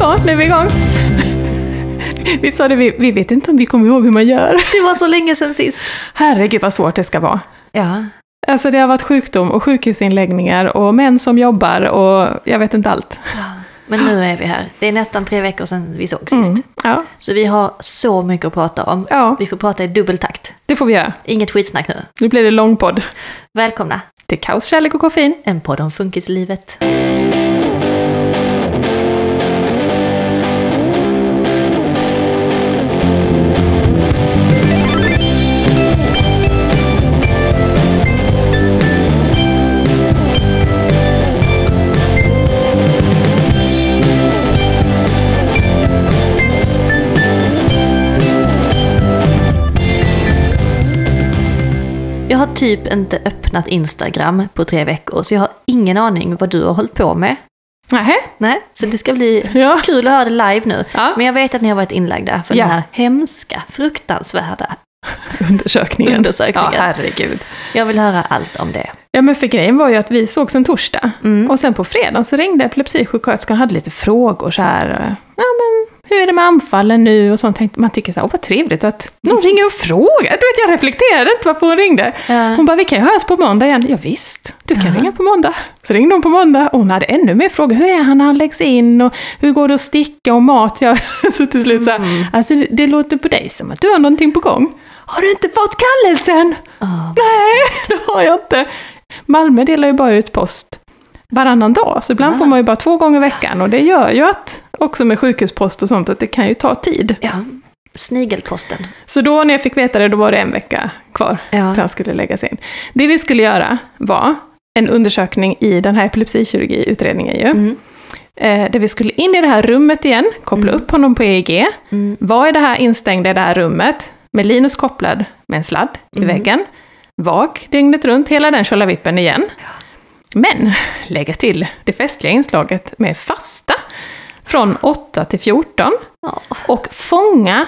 Så, nu är vi igång. Vi sa det, vi, vi vet inte om vi kommer ihåg hur man gör. Det var så länge sedan sist. Herregud vad svårt det ska vara. Ja. Alltså det har varit sjukdom och sjukhusinläggningar och män som jobbar och jag vet inte allt. Men nu är vi här. Det är nästan tre veckor sedan vi såg sist. Mm. Ja, Så vi har så mycket att prata om. ja, Vi får prata i dubbeltakt. det får vi göra. Inget skitsnack nu. Nu blir det lång podd. Välkomna! Till kaos, kärlek och koffein. En podd om funkislivet. Typ inte öppnat Instagram på tre veckor, så jag har ingen aning vad du har hållit på med. Nähä? Nej, så det ska bli Ja. kul att höra det live nu. ja. Men jag vet att ni har varit inlagda för Ja. den här hemska, fruktansvärda Undersökningen. undersökningen. Ja, herregud. Jag vill höra allt om det. Ja, men för grejen var ju att vi sågs en torsdag. Mm. Och sen på fredagen så ringde epilepsisjuksköterskan och hade lite frågor så här. eh, Ja, men hur är det med anfallen nu? Och sånt. Tänkte, man tycker så här, åh vad trevligt att någon ringer och frågar. Du vet, jag reflekterade inte varför hon ringde. Ja. Hon bara, vi kan ju höras på måndag igen. Ja, visst, du kan Ja. ringa på måndag. Så ringde hon på måndag och hon hade ännu mer frågor. Hur är han när han läggs in? Och hur går det att sticka och mat? Ja, så till slut så här, Mm. alltså det, det låter på dig som att du har någonting på gång. Har du inte fått kallelsen? Ja. Nej, det har jag inte. Malmö delar ju bara ut post varannan dag, så ibland Ah. får man ju bara två gånger i veckan. Och det gör ju att, också med sjukhuspost och sånt, att det kan ju ta tid. ja. Snigelposten. Så då när jag fick veta det, då var det en vecka kvar Ja. till han skulle läggas in. Det vi skulle göra var en undersökning i den här epilepsikirurgiutredningen ju. Mm. Eh, där vi skulle in i det här rummet igen, koppla Mm. upp honom på EEG, Mm. vara i det här instängda i det här rummet, med Linus kopplad med en sladd i Mm. väggen, vak dygnet runt, hela den tjolavippen igen. Men lägga till det festliga inslaget med fasta från 8 till 14 Ja. och fånga,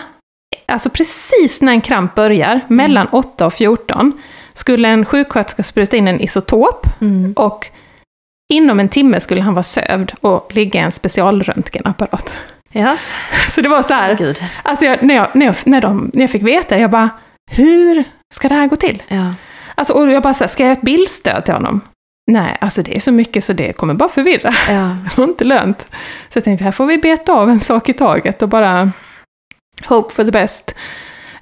alltså precis när en kramp börjar, Mm. mellan 8 och 14, skulle en sjuksköterska spruta in en isotop Mm. och inom en timme skulle han vara sövd och ligga i en specialröntgenapparat. Ja, Så det var så här, gud. alltså jag, när, jag, när, jag, när, de, när jag fick veta jag bara, hur ska det här gå till? Ja. Alltså, och jag bara så här, ska jag göra ett bildstöd till honom? Nej, alltså det är så mycket så det kommer bara förvirra. Ja. Det var inte lönt. Så jag tänkte, här får vi beta av en sak i taget och bara hope for the best.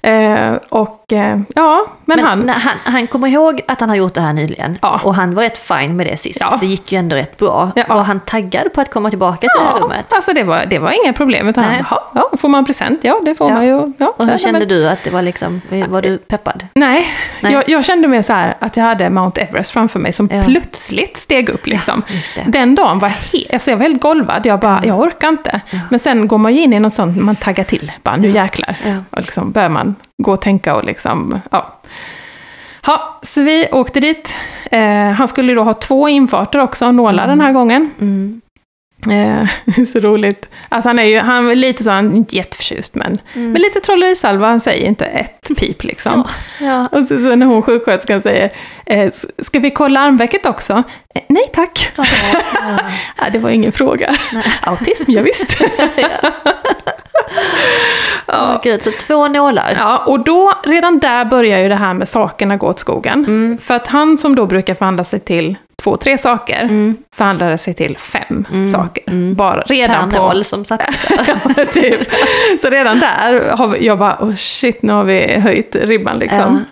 Eh, och eh, ja, men, Men han... han, han kommer ihåg att han har gjort det här nyligen. Ja. Och han var rätt fin med det sist. Ja. Det gick ju ändå rätt bra. Ja. Var han taggad på att komma tillbaka till det här rummet? alltså det var, det var inga problem. Utan Nej. han, "Ja, får man present? Ja, det får man ju. Och hur kände men- du att det var liksom, var du peppad? Nej, Nej. Jag, jag kände mig så här att jag hade Mount Everest framför mig som plötsligt steg upp liksom. Den dagen var jag, he- alltså jag var helt golvad, jag bara, jag orkar inte. Men sen går man ju in i något sånt, man taggar till, bara nu jäklar. Och liksom börjar man gå och tänka och liksom, ja. Ja, så vi åkte dit. Eh, han skulle då ha två infarter också, nålar den här gången. Mm. Eh, så roligt. Alltså han är ju, han är lite så, han är inte jätteförtjust men, Mm. men lite trollerisalva, han säger inte ett pip liksom. Ja. Och så, så när hon sjuksköterskan säger, eh, ska vi kolla armvecket också? Eh, nej tack. Ja. Ja, det var ingen fråga. Nej. Autism, ja, visst. Ja. Gud, så två nålar. Ja, och då, redan där börjar ju det här med sakerna gå åt skogen. Mm. För att han som då brukar förhandla sig till två, tre saker, Mm. förhandlade sig till fem Mm. saker. Mm. Bara redan på... nål som satt Ja, typ. Så redan där har vi, jag bara, oh shit, nu har vi höjt ribban liksom.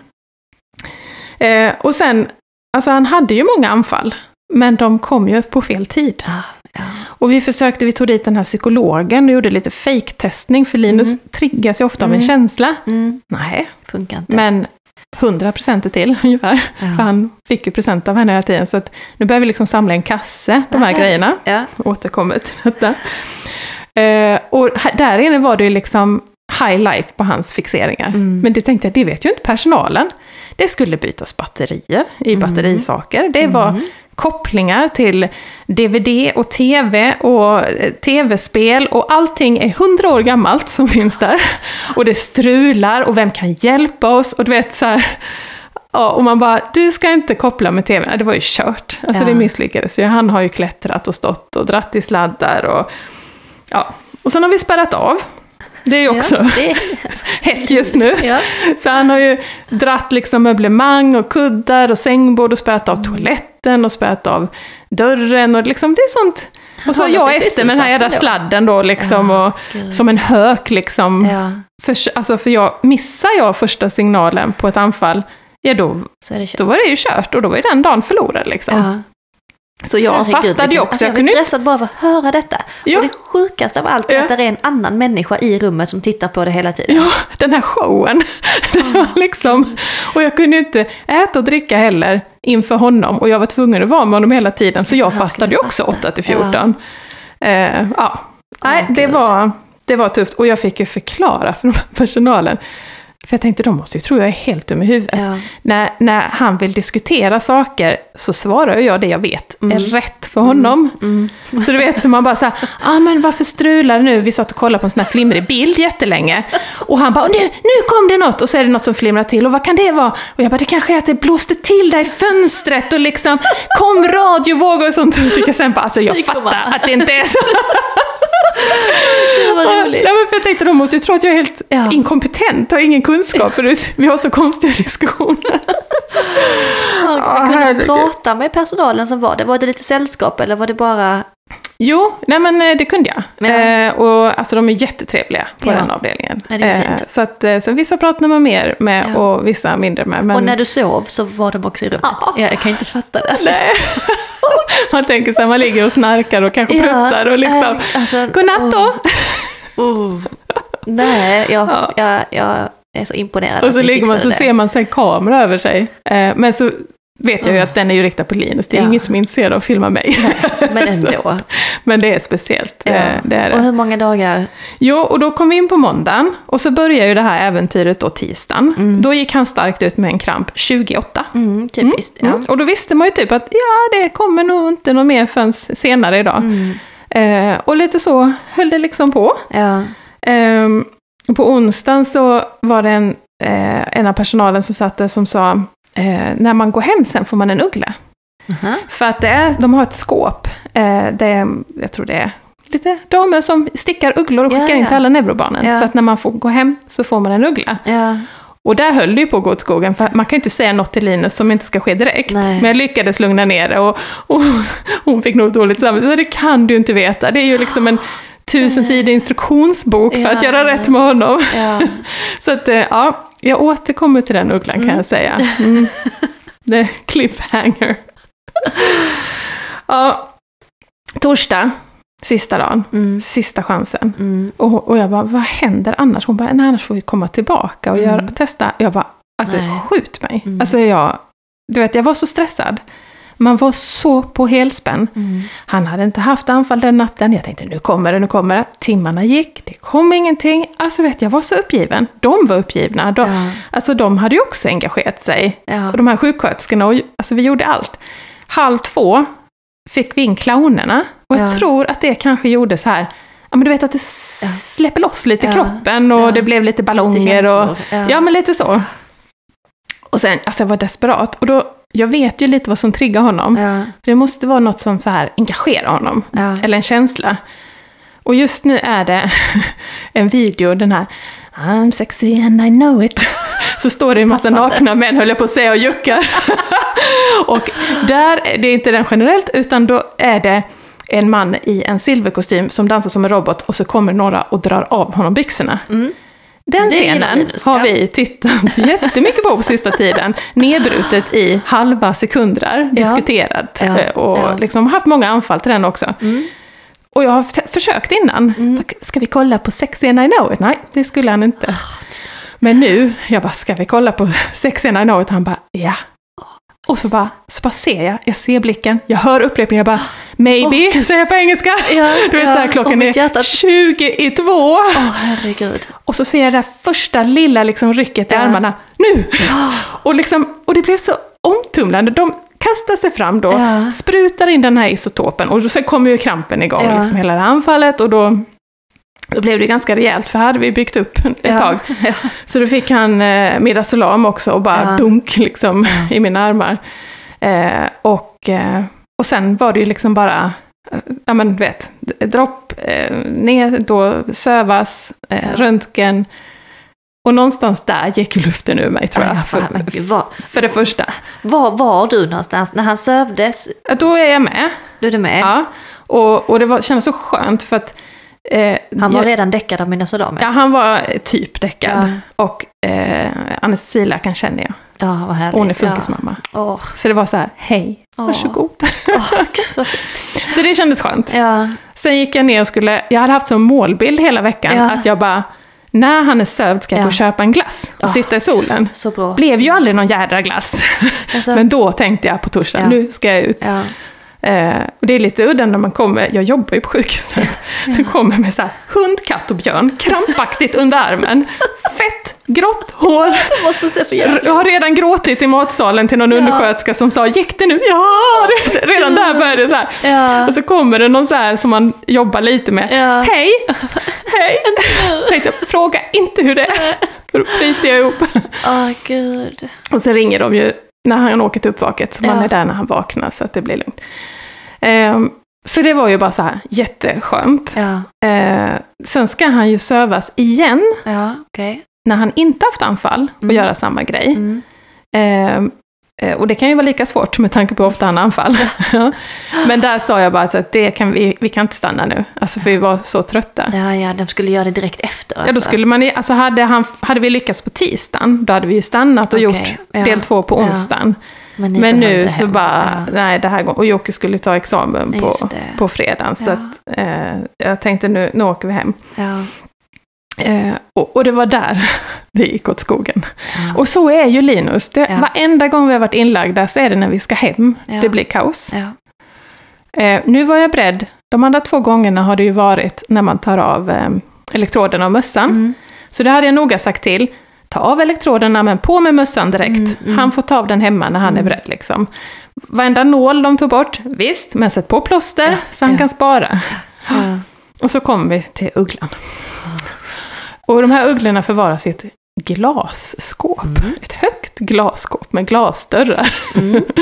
Eh, och sen, alltså han hade ju många anfall, men de kom ju på fel tid. Ja. Ja. Och vi försökte, vi tog dit den här psykologen och gjorde lite fake-testning, för Linus Mm. triggas ju ofta av en Mm. känsla. Mm. Nej, Funkar inte. men 100 procent till ungefär. ja. För han fick ju present av henne hela tiden. Så att nu börjar vi liksom samla en kasse, de här Ja, grejerna. Ja. Återkommer till detta. Eh, och här, där inne var det ju liksom high life på hans fixeringar. Mm. Men det tänkte jag, det vet ju inte personalen. Det skulle bytas batterier i Mm. batterisaker. Det var Mm. Kopplingar till DVD och TV och eh, TV-spel och allting är hundra år gammalt som finns där. Och det strular och vem kan hjälpa oss? Och du vet så här, Ja, och man bara, du ska inte koppla med TV. Det var ju kört. Alltså Ja. det misslyckades ju. Han har ju klättrat och stått och dratt i sladdar och ja. Och sen har vi spärrat av. Det är ju också Ja, det, hett just nu. ja. Så han har ju dratt liksom möblemang och kuddar och sängbord och spärrat av toaletten och spärrat av dörren och liksom det är sånt. Och så jag efter med den här jävla sladden då liksom Ja, och gud. som en hök liksom. ja, För, alltså för jag, missar jag första signalen på ett anfall, ja då, då var det ju kört och då var ju den dagen förlorad liksom. Ja. Så jag Herregud, fastade ju också. Alltså, jag blir kunde, stressad bara av att höra detta. Ja. Och det sjukaste av allt är Ja. att det är en annan människa i rummet som tittar på det hela tiden. ja, den här showen. Det var liksom, och jag kunde ju inte äta och dricka heller inför honom och jag var tvungen att vara med honom hela tiden så jag Ja, fastade ju också fasta? 8 till 14. Eh, ja, nej, det, var, det var tufft och jag fick ju förklara för personalen. För jag tänkte, de måste ju tro jag är helt dum i huvudet. Ja. När, när han vill diskutera saker så svarar jag det jag vet är Mm. rätt för honom. Mm. Så du vet, man bara såhär, ah, men varför strular det nu? Vi satt och kollade på en sån här flimrig bild jättelänge. Och han bara, nu, nu kom det något! Och så är det något som flimrar till. Och vad kan det vara? Och jag bara, det kanske är att det blåste till där i fönstret och liksom kom radiovågor och sånt. Och jag sen bara, alltså jag fattar att det inte är så. Det var Ja, roligt. Nej, men för jag tänkte, de måste ju tro att jag är helt Ja. inkompetent, har ingen kunskap, för det- vi har så konstiga diskussioner. Ja, kunde du herregud. prata med personalen som var det? Var det lite sällskap eller var det bara... Jo, nej men eh, det kunde jag. Ja. Eh, och alltså de är jättetrevliga på Ja. den avdelningen. Ja, är fint. så att eh, så vissa pratade man mer med Ja. och vissa mindre med. Men Och när du sov så var de också i rummet? Ja. Ja, jag kan inte fatta det. nej. man tänker så här, man ligger och snarkar och kanske pruttar och liksom, äh, alltså, godnatt då! Oh. Nej, jag, Ja. jag, jag är så imponerad. Och så ligger man så det. ser man en kamera över sig. Eh, men så vet jag ju att den är ju riktad på Linus, det är Ja. ingen som är intresserad av att filma mig. Men ändå. men det är speciellt, Ja. eh, det är det. Och hur många dagar? Jo, och då kom vi in på måndagen och så börjar ju det här äventyret då tisdagen. Mm. Då gick han starkt ut med en kramp 28. Mm, typiskt. Mm. Och då visste man ju typ att ja, det kommer nog inte något mer förrän senare idag. Ja. Mm. Eh, och lite så höll det liksom på. ja. Ehm, på onsdagen så var det en, eh, en av personalen som satt där som sa eh, när man går hem sen får man en uggla. Aha. För att det är, de har ett skåp, eh, det är, jag tror det är lite damer som stickar ugglor och skickar in ja. till alla neurobarnen. Ja. Så att när man får gå hem så får man en uggla. Ja. Och där höll det ju på att gå åt skogen, för man kan ju inte säga något till Linus som inte ska ske direkt. Nej. Men jag lyckades lugna ner det och, och hon fick nog dåligt samvete. Det kan du inte veta. Det är ju liksom en tusensidig instruktionsbok för att göra rätt med honom. Så att, eh, ja, jag återkommer till den ugglan kan Mm. jag säga. Mm. Är cliffhanger. Ja, torsdag, sista dagen, Mm. sista chansen. Mm. Och, och jag bara, vad händer annars? Hon bara, nej annars får vi komma tillbaka och Mm. göra, testa. Jag bara, alltså Nej. skjut mig. Mm. Alltså jag, du vet, jag var så stressad. Man var så på helspänn. Mm. Han hade inte haft anfall den natten. Jag tänkte, nu kommer det, nu kommer det. Timmarna gick, det kom ingenting. Alltså vet jag var så uppgiven. De var uppgivna. De, Ja. Alltså de hade ju också engagerat sig. Ja. Och de här sjuksköterskorna, och, alltså vi gjorde allt. Halv två fick vi in clownerna. Och jag Ja. tror att det kanske gjorde så här, ja men du vet att det släpper loss lite i kroppen och det blev lite ballonger och ja men lite så. Och sen, alltså jag var desperat. Och då, jag vet ju lite vad som triggar honom. Ja. Det måste vara något som så här engagerar honom. Ja. Eller en känsla. Och just nu är det en video, den här I'm sexy and I know it. Så står det en massa Passande. nakna män, höll jag på att säga, och juckar. och där, det är inte den generellt, utan då är det en man i en silverkostym som dansar som en robot och så kommer några och drar av honom byxorna. Mm. Den scenen har vi tittat jättemycket på på sista tiden. Nedbrutet i halva sekunder, Ja. diskuterat Ja, eh, och ja. liksom haft många anfall till den också. Mm. Och jag har försökt innan. Mm. Ska vi kolla på and I know it? Nej, det skulle han inte. Ah, Men nu, jag bara, ska vi kolla på and I know it? Han bara, ja. Och så bara, så bara ser jag, jag ser blicken, jag hör upprepningen, jag bara, maybe, säger jag på engelska. Ja, Du vet ja, så här, och klockan är hjärta- 20 i två. Åh, herregud. Och så ser jag det där första lilla liksom rycket i Ja. armarna. Nu! Och, liksom, och det blev så omtumlande. De kastar sig fram då, Ja. sprutar in den här isotopen och sen kommer ju krampen igång, Ja. liksom hela det här anfallet. Och då, då blev det ganska rejält, för här hade vi byggt upp ett Ja. tag. Ja. Så då fick han eh, Midazolam också och bara Ja. dunk liksom i mina armar. Eh, och, eh, och sen var det ju liksom bara eh, ja men du vet, dropp, eh, ner, då sövas, eh, röntgen. Och någonstans där gick ju luften ur mig tror jag. fan, men För, gud, var, för det första. var var du någonstans? När han sövdes, Då är jag med. du är med? Ja. Och, och det var, kändes så skönt för att... Eh, Han var jag, redan däckad av mina soldamer? ja, han var typ däckad. Ja. Och eh, anestesiläkaren känner jag. Ja, vad härligt. Hon är funkismamma. Ja. Åh, Så det var så här, hej, Åh. varsågod. fint. Så det kändes skönt. Ja, Sen gick jag ner och skulle, jag hade haft som målbild hela veckan Ja. att jag bara, när han är sövd ska jag Ja. gå och köpa en glass och sitta i solen. så bra. Blev ju aldrig någon jädra glass. Alltså, Men då tänkte jag på torsdag, nu ska jag ut. Eh, och det är lite udda när man kommer, jag jobbar ju på sjukhuset, så kommer med så här hund, katt och björn, krampaktigt under armen, fett, grått hår. Jag måste se för Jag har redan gråtit i matsalen till någon Ja. undersköterska som sa “Gick det nu?” Ja! det Redan där började det så. Ja. Och så kommer det någon så här som man jobbar lite med. Ja. Hej! Hej! Tänkte, fråga inte hur det är. För då jag ihop. Åh, gud. Och så ringer de ju när han åker till uppvaket, så man Ja. är där när han vaknar så att det blir lugnt. Ehm, så det var ju bara så här jätteskönt. Ja, Eh, sen ska han ju sövas igen ja, okej. när han inte haft anfall och Mm. göra samma grej. Mm. Eh, och det kan ju vara lika svårt med tanke på hur ofta han har anfall. Ja. Men där sa jag bara att det kan vi, vi kan inte stanna nu, alltså för vi var så trötta. Ja, ja, de skulle göra det direkt efter. Ja, då alltså. skulle man, alltså hade, han, hade vi lyckats på tisdagen, då hade vi ju stannat och Okej, gjort ja. del två på Ja. onsdagen. Men, ni Men nu så hem. bara, Ja. nej det här går, och Jocke skulle ta examen på, på fredagen. Så Ja. att, eh, jag tänkte nu, nu åker vi hem. Eh, och, och det var där det gick åt skogen. Ja. Och så är ju Linus. Det, Ja. Varenda gång vi har varit inlagda så är det när vi ska hem. Ja. Det blir kaos. Eh, nu var jag beredd. De andra två gångerna har det ju varit när man tar av eh, elektroderna och mössan. Mm. Så det hade jag noga sagt till. Ta av elektroderna men på med mössan direkt. Mm, mm. Han får ta av den hemma när han är Mm. beredd. Liksom. Varenda nål de tog bort, visst, men sätt på plåster så han kan spara. Och så kommer vi till ugglan. Och de här ugglorna förvaras i ett glasskåp. Mm. Ett högt glasskåp med glasdörrar. Mm.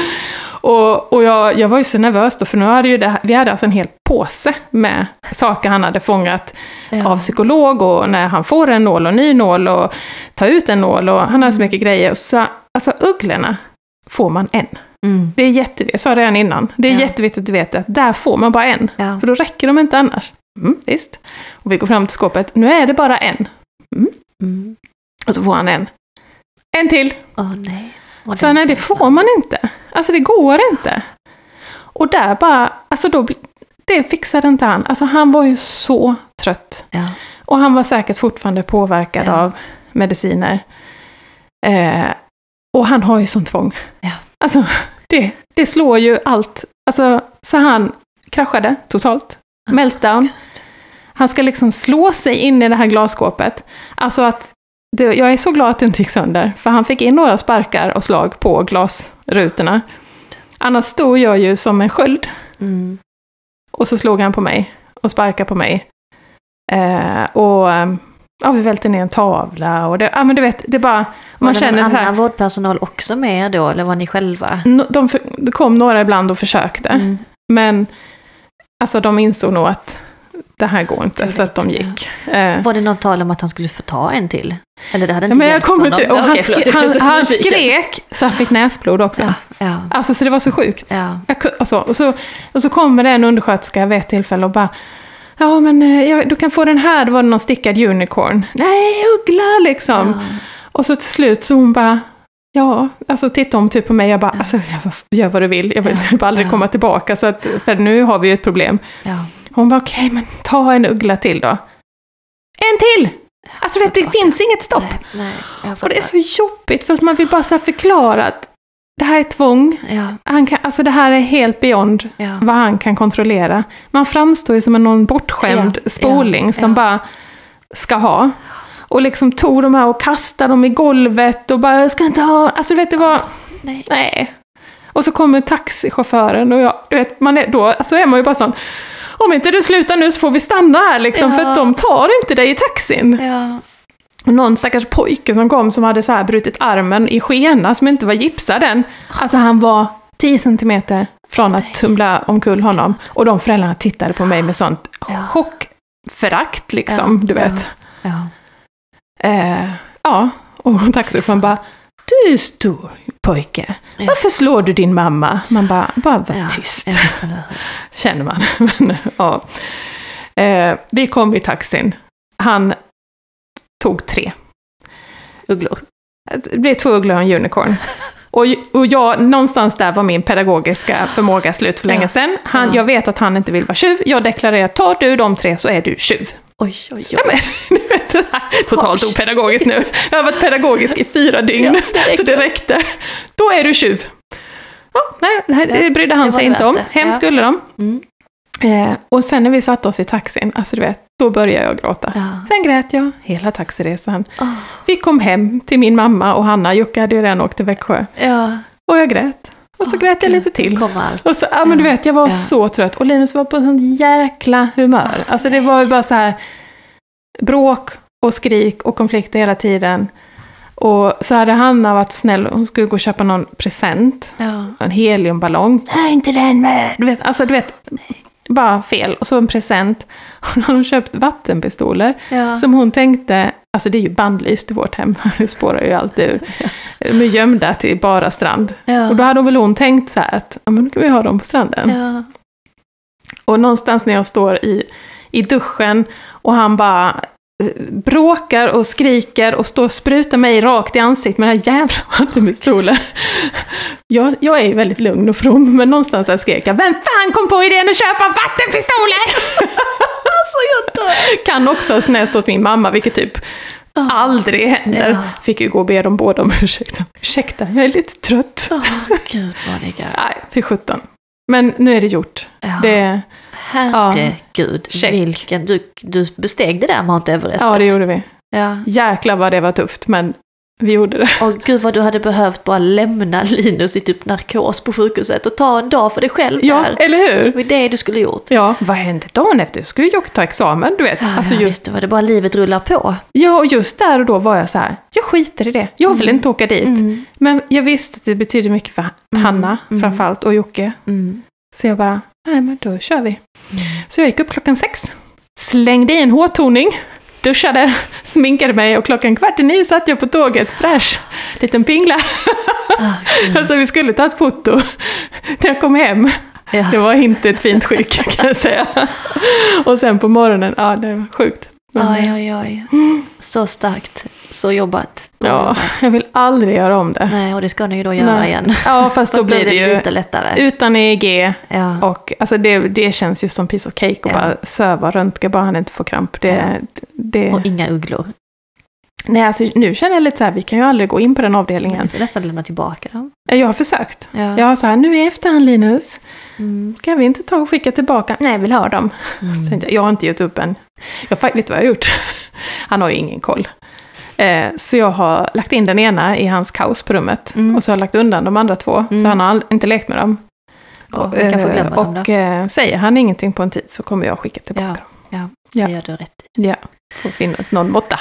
Och, och jag, jag var ju så nervös då, för nu hade ju det, vi hade alltså en hel påse med saker han hade fångat Ja. av psykolog och när han får en nål och ny nål och ta ut en nål och han har så mycket grejer. Och så, alltså ugglorna får man en. Mm. Det är jätteviktigt, jag sa det redan innan, det är Ja. jätteviktigt att du vet att där får man bara en. Ja. För då räcker de inte annars. Mm, visst. Och vi går fram till skåpet, nu är det bara en. Mm. Och så får han en. En till. Åh nej. Och Så nej, det får man inte. Alltså det går inte. Och där bara, alltså då, det fixade inte han. Alltså han var ju så trött. Ja. Och han var säkert fortfarande påverkad Ja. av mediciner. Eh, och han har ju sån tvång. Ja. Alltså, det, det slår ju allt. Alltså, så han kraschade totalt. Meltdown. Han ska liksom slå sig in i det här glasskåpet. Alltså att, det, jag är så glad att det inte gick sönder, för han fick in några sparkar och slag på glasrutorna. Annars stod jag ju som en sköld, Mm. och så slog han på mig och sparkade på mig. Eh, och eh, ja, vi välte ner en tavla och det, ja men du vet, det bara, Var man det känner någon det här. annan vårdpersonal också med då, eller var ni själva? No- De, det kom några ibland och försökte, Mm. men alltså de insåg nog att det här går inte, så att de gick. Eh, Var det något tal om att han skulle få ta en till? Eller det hade ja, inte men jag kommer till, och han, Okej, förlåt, jag han, så han skrek så han fick näsblod också. Ja, ja, Alltså så det var så sjukt. ja. Jag, ku- alltså, och, så, och så kommer det en undersköterska vid ett tillfälle och bara Ja men eh, ja, du kan få den här, det var någon stickad unicorn. Nej, uggla liksom. ja. Och så till slut så hon bara Ja, alltså tittade hon typ på mig, jag bara Ja. alltså gör, gör vad du vill, jag vill Ja, typ aldrig ja. komma tillbaka så att, för nu har vi ju ett problem. ja. Hon bara okej men ta en uggla till då. En till! Alltså vet, det fattar. finns inget stopp. Nej, nej, Och det är så jobbigt för att man vill bara så förklara att det här är tvång, Ja, han kan, alltså det här är helt beyond ja. vad han kan kontrollera. Man framstår ju som en någon bortskämd Ja, spoling som bara ska ha. Och liksom tog de här och kastade dem i golvet och bara, jag ska inte ha, alltså du vet det var, Nej. nej. Och så kommer taxichauffören och jag, du vet, man är, då alltså är man ju bara sån, om inte du slutar nu så får vi stanna här liksom, för Ja. att de tar inte dig i taxin. Ja, Någon stackars pojke som kom som hade så här brutit armen i skena som inte var gipsad än. Alltså han var 10 centimeter från att tumla omkull honom. Och de föräldrarna tittade på mig med sånt Ja. chockförakt liksom, du vet. Ja. Eh, ja, och taxichauffören bara Du är stor pojke, varför slår du din mamma? Man bara, bara var Ja. tyst, känner man. Men, ja. eh, vi kom i taxin, han tog tre. Ugglor. Det blev två ugglor och en unicorn. Och, och jag, någonstans där var min pedagogiska förmåga slut för länge sedan. Han, Ja. Jag vet att han inte vill vara tjuv. Jag deklarerar, tar du de tre så är du tjuv. Oj, oj, oj. men, vet, totalt Oj. opedagogiskt nu. Jag har varit pedagogisk i fyra dygn, Ja, det så det räckte. Då är du tjuv. Ja, nej, nej, det brydde han det sig inte om. Hem Ja. skulle de. Mm. Eh, och sen när vi satte oss i taxin, alltså du vet, då började jag gråta. Ja. Sen grät jag hela taxiresan. Åh, Vi kom hem till min mamma och Hanna, Jocke hade ju redan åkt till Växjö. ja. Och jag grät. Och så Åh, grät jag lite till. Och så, ja men du vet, jag var Ja. så trött. Och Linus var på sånt jäkla humör. Alltså det var ju bara så här bråk och skrik och konflikter hela tiden. Och så hade Hanna varit snäll, hon skulle gå och köpa någon present. Ja. En heliumballong. Nej, inte den med! Du vet, alltså du vet, bara fel. Och så en present. Hon hade köpt vattenpistoler. Ja. Som hon tänkte, alltså det är ju bandlyst i vårt hem, det spårar ju alltid ur. De är gömda till bara strand. Ja. Och då hade väl hon tänkt så här att, ja men då kan vi ha dem på stranden. ja. Och någonstans när jag står i, i duschen och han bara bråkar och skriker och står och sprutar mig rakt i ansiktet med den här jävla vattenpistolen. Jag, jag är ju väldigt lugn och from, men någonstans där skrek jag Vem fan kom på idén att köpa vattenpistoler? Alltså jag dör. kan också ha snällt åt min mamma, vilket typ aldrig händer. Ja. Fick ju gå och be dem båda om ursäkt. Ursäkta, jag är lite trött. Åh, gud Monica. Nej, för sjutton. Men nu är det gjort. Ja. Det, Herregud, Check. vilken... Du, du besteg det där Mount Everest. ja, det gjorde vi. Ja. Jäklar vad det var tufft, men vi gjorde det. Och gud vad du hade behövt bara lämna Linus i typ narkos på sjukhuset och ta en dag för dig själv Ja, där. eller hur? Det var det du skulle gjort. Ja, vad hände dagen efter? Skulle jag ta examen, du vet. Ja, alltså ja, just, visst, det var det bara livet rullar på. ja, och just där och då var jag så här, jag skiter i det. Jag vill Mm. inte åka dit. Mm. Men jag visste att det betydde mycket för Mm, Hanna, mm. framförallt, och Jocke. Mm. Så jag bara, nej men då kör vi. Så jag gick upp klockan sex, slängde i en hårtoning, duschade, sminkade mig och klockan kvart i nio satt jag på tåget, fräsch, liten pingla. Ah, gud. Alltså vi skulle ta ett foto. När jag kom hem, Ja. det var inte ett fint skick kan jag säga. Och sen på morgonen, ja det var sjukt. Men, Oj, oj, oj. Så starkt. Så jobbat. Bra ja, jobbat. jag vill aldrig göra om det. Nej, och det ska ni ju då göra Nej. igen. Ja, fast då Fast blir det ju lite lättare. utan EEG Ja. och alltså det, det känns ju som piece of cake att Ja. bara söva röntga bara han inte får kramp. Det, det, Och inga ugglor. nej, alltså, nu känner jag lite så här, vi kan ju aldrig gå in på den Du avdelningen. får nästan lämna tillbaka dem. Jag har försökt. Ja. Jag har så här, nu i efterhand Linus, Mm. ska vi inte ta och skicka tillbaka? Nej, jag vill ha dem. Mm. Jag, jag har inte gett upp än. Jag, vet du vad jag har gjort? Han har ju ingen koll. Eh, så jag har lagt in den ena i hans kaos på rummet. Mm. Och så har jag lagt undan de andra två. Mm. Så han har inte lekt med dem. Ja, kan få glömma Eh, och eh, säger han ingenting på en tid så kommer jag skicka tillbaka Ja. dem. Ja, Ja. det gör du rätt i. Ja, får finnas någon måtta.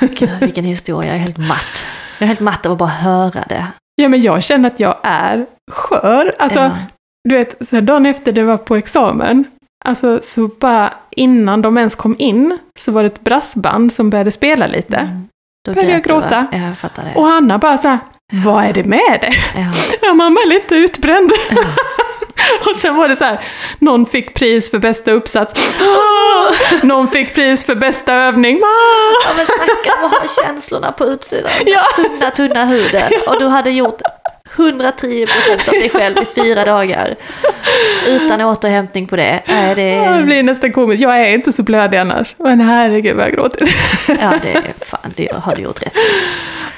Gud, vilken historia. Jag är helt matt. Jag är helt matt av att bara höra det. Ja, men jag känner att jag är skör. Alltså, ja. Du vet, så här, dagen efter det var på examen, alltså så bara innan de ens kom in så var det ett brassband som började spela lite. Mm. Då Började jag du, gråta. Ja, jag fattar det. Och Hanna bara så här, vad är det med dig? Ja. Ja, mamma är lite utbränd. Ja. Och sen var det så här, någon fick pris för bästa uppsats. Någon fick pris för bästa övning. Ja men stackarn vad har känslorna på utsidan. Ja. Tunna, tunna huden. Och du hade gjort 110% av dig själv i fyra dagar. Utan återhämtning på det. Nej, det, Ja, det blir nästan komiskt. Jag är inte så blödig annars. Men herregud vad jag gråtit. ja, det är fan, det har du gjort rätt.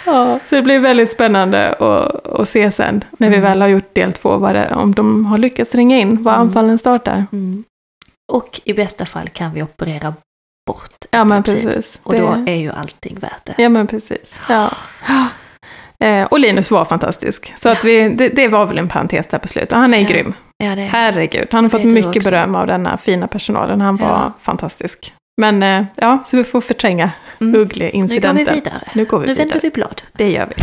Ja, så det blir väldigt spännande att, att se sen, när vi Mm. väl har gjort del två, vad det, om de har lyckats ringa in, var Mm. anfallen startar. Mm. Och i bästa fall kan vi operera bort Ja, men precis. Och Det- då är ju allting värt det. Ja, men precis. Ja. Eh, och Linus var fantastisk. Så att vi, det, det var väl en parentes där på slutet. Han är Ja. grym. Ja, det Herregud, han har fått är mycket också. beröm av denna fina personalen. Han var Ja. fantastisk. Men eh, ja, så vi får förtränga Mm. Nu går vi Uggle-incidenten. vidare. Nu går vi Nu vidare. vänder vi blad. Det gör vi.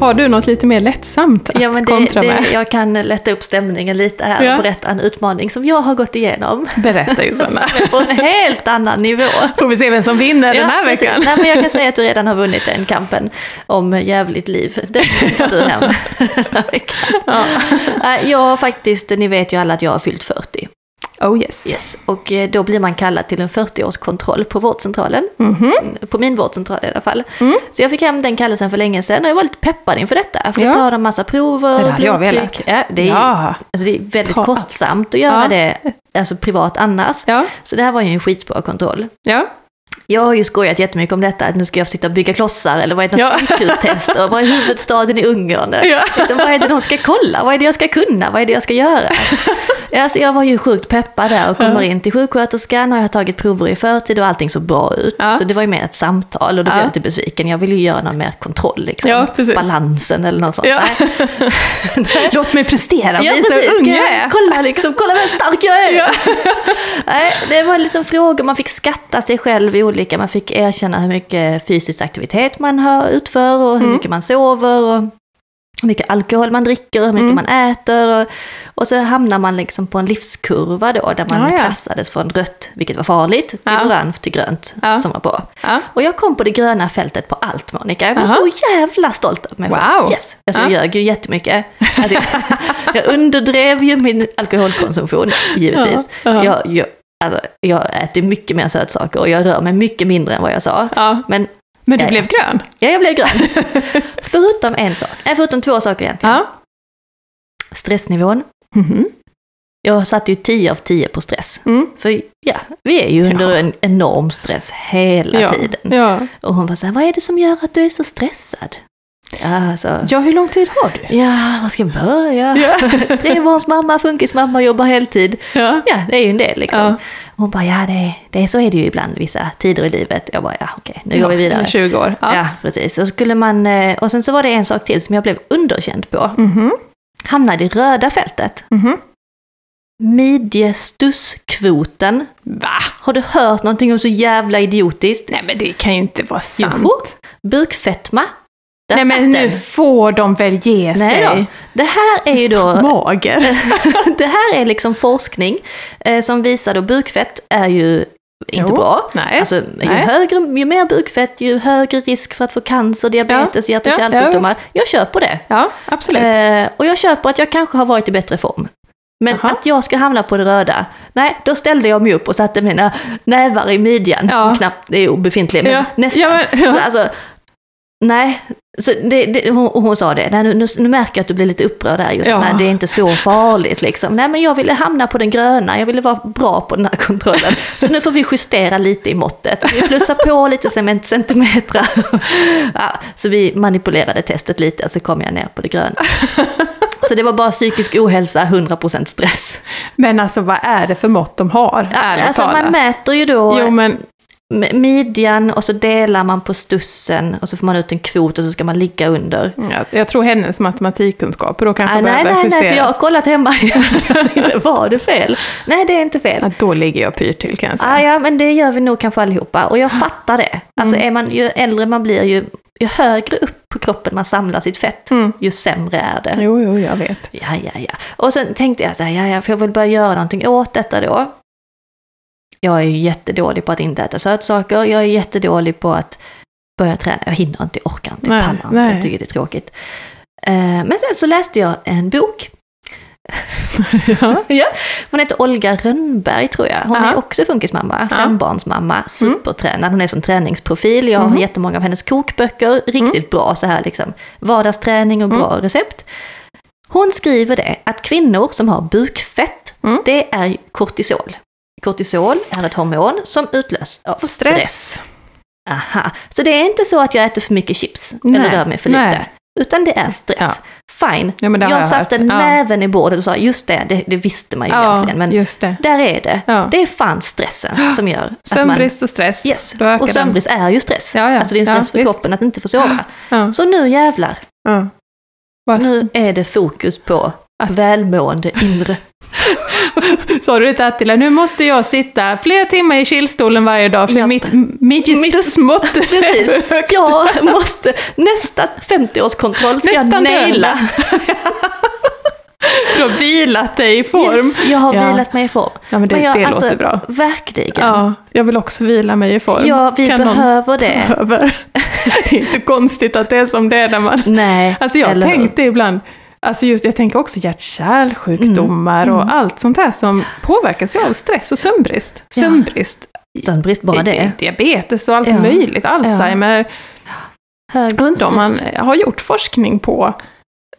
Har du något lite mer lättsamt att Ja, men det, kontra med? det, jag kan lätta upp stämningen lite här Ja. och berätta en utmaning som jag har gått igenom. Berätta är på en helt annan nivå. Får vi se vem som vinner den här precis. veckan. Nej, men jag kan säga att du redan har vunnit den kampen om jävligt liv. Den tar du hem den här veckan. Ja. Jag har faktiskt, ni vet ju alla att jag har fyllt 40. Oh yes. Yes. Och eh, då blir man kallad till en 40-årskontroll på vårdcentralen. Mhm. På min vårdcentral i alla fall. Mm. Så jag fick hem den kallelsen för länge sedan och jag var lite peppad inför detta. För Ja. då tar de massa prover, jag blodtryck. Ja, det, är, Ja. alltså det är väldigt Ta kostsamt att göra Ja. det alltså privat annars. Ja. Så det här var ju en skitbra kontroll. Ja. Jag har ju skojat jättemycket om detta, att nu ska jag sitta och bygga klossar, eller vad är det, Ja. IQ-test, och vad är huvudstaden i Ungern? Ja. Liksom, vad är det de ska kolla? Vad är det jag ska kunna? Vad är det jag ska göra? Alltså, jag var ju sjukt peppad där och kommer in till sjuksköterskan och jag har tagit prover i förtid och allting såg bra ut. Ja. Så det var ju mer ett samtal och då blev Ja. jag lite besviken. Jag ville ju göra någon mer kontroll, liksom. Ja, balansen eller något sånt. Låt mig prestera, Ja, visa hur ung jag är. Kolla liksom, kolla vad stark jag är! Nej, det var en liten fråga, man fick skatta sig själv i olika, man fick erkänna hur mycket fysisk aktivitet man har utför och hur Mm. mycket man sover och hur mycket alkohol man dricker och hur mycket Mm. man äter. Och, och så hamnar man liksom på en livskurva då, där man Ja, ja. klassades från rött, vilket var farligt, till Ja. orange till grönt, som var bra. Och jag kom på det gröna fältet på allt Monica. Jag var så jävla stolt av mig själv. Wow. Yes. Alltså, Ja. jag ljög ju jättemycket. Alltså, jag, jag underdrev ju min alkoholkonsumtion, givetvis. Ja. Ja. Jag, jag, alltså, jag äter mycket mer sötsaker och jag rör mig mycket mindre än vad jag sa. Men Men du Ja, blev grön? ja, jag blev grön. förutom en sak, nej, förutom två saker egentligen. Ja. Stressnivån. Mhm. Jag satte ju 10 av 10 på stress. Mm. För ja, vi är ju under Ja. en enorm stress hela Ja. tiden. Och hon var så här, vad är det som gör att du är så stressad? Ja, alltså, ja, hur lång tid har du? ja, var ska jag börja? Ja. Trebarnsmamma, funkismamma, jobbar heltid. Ja. Ja, det är ju en del liksom. Ja. Hon bara, ja det, det, så är det ju ibland vissa tider i livet. Jag bara, ja okej, nu går vi vidare. 20 år. Ja. Ja. precis. Och, skulle man, eh, och sen så var det en sak till som jag blev underkänd på. Mhm. Hamnade i röda fältet. Mhm. Midjestusskvoten. Va? Har du hört någonting om så jävla idiotiskt? Nej men det kan ju inte vara sant. Jo. Bukfetma. Nej men nu får de väl ge Nej sig. då. Det här är ju då Mager. det här är liksom forskning eh, som visar då bukfett är ju inte Jo, bra. nej, Alltså, ju, nej. högre, ju mer bukfett, ju högre risk för att få cancer, diabetes, hjärt och ja, kärlsjukdomar. Jag köper det. Ja, absolut. Eh, och jag köper att jag kanske har varit i bättre form. Men Jaha. att jag ska hamna på det röda, nej, då ställde jag mig upp och satte mina nävar i midjan, Ja. som knappt är obefintlig, men Ja. nästan. Ja, men- ja. Så, Alltså, nej, så det, det, hon, hon sa det, nej, nu, nu, nu märker jag att du blir lite upprörd där just, Ja. nej, det är inte så farligt liksom. Nej men jag ville hamna på den gröna, jag ville vara bra på den här kontrollen. Så nu får vi justera lite i måttet, vi plussar på lite centimeter. Ja, så vi manipulerade testet lite och så kom jag ner på det gröna. Så det var bara psykisk ohälsa, 100% stress. Men alltså vad är det för mått de har? ärligt Alltså talat? man mäter ju då Jo men, midjan och så delar man på stussen och så får man ut en kvot och så ska man ligga under. ja, jag tror hennes matematikkunskaper då kanske Ah, nej, behöver nej, justeras. nej, för jag har kollat hemma. Tänkte, var det fel? Nej, det är inte fel. Ja, då ligger jag pyrt till kan jag säga. Ah, ja, men det gör vi nog kanske allihopa. Och jag fattar det. Alltså Mm. är man, ju äldre man blir, ju, ju högre upp på kroppen man samlar sitt fett, Mm. ju sämre är det. Jo, jo, jag vet. Ja, ja, ja. Och sen tänkte jag så här, ja, ja, för jag vill börja göra någonting åt detta då. Jag är ju jättedålig på att inte äta sötsaker. Jag är jättedålig på att börja träna. Jag hinner inte, orkar inte, Nej, pallar inte, nej. jag tycker det är tråkigt. Eh, Men sen så läste jag en bok. Ja. ja. Hon heter Olga Rönnberg tror jag. Hon Ja. är också funkismamma, Ja. fembarnsmamma, supertränad. Hon är som träningsprofil. Jag har Mhm. jättemånga av hennes kokböcker. Riktigt bra så här liksom vardagsträning och bra recept. Hon skriver det att kvinnor som har bukfett, Mm. det är kortisol. Kortisol är ett hormon som utlös av stress. Stress. Aha. Så det är inte så att jag äter för mycket chips Nej. eller rör mig för Nej. lite. Utan det är stress. Ja. Fine. Ja, jag jag satte hört. Ja. näven i bordet och sa just det, det, det visste man ju Ja, egentligen. Men där är det. Ja. Det är fan stressen som gör att man... Sömnbrist och stress. Yes. Och sömnbrist är ju stress. Ja, ja. Alltså det är en Ja, stress för kroppen att inte få sova. den. Så nu jävlar, Ja. Ja. Nu är det fokus på välmående inre. Sa du det till nu måste jag sitta flera timmar i kylstolen varje dag för Japp. mitt midjestusmått Precis. Jag måste, nästa 50-årskontroll ska jag Nästan naila. Du har vilat dig i form. Yes, jag har Ja. vilat mig i form. Ja, men det, jag, det alltså, låter bra. Verkligen. Ja, jag vill också vila mig i form. Ja, vi Kan behöver det. behöver. Det är inte konstigt att det är som det är när man... Nej, Alltså jag har eller hur? tänkt det ibland. Alltså just, jag tänker också hjärt-kärlsjukdomar Mm, och mm. allt sånt här som påverkas av stress och sömnbrist. Ja. Sömnbrist, Sömnbrist, bara det. diabetes och allt Ja. möjligt, Alzheimer. Hög Jag undrar om man har gjort forskning på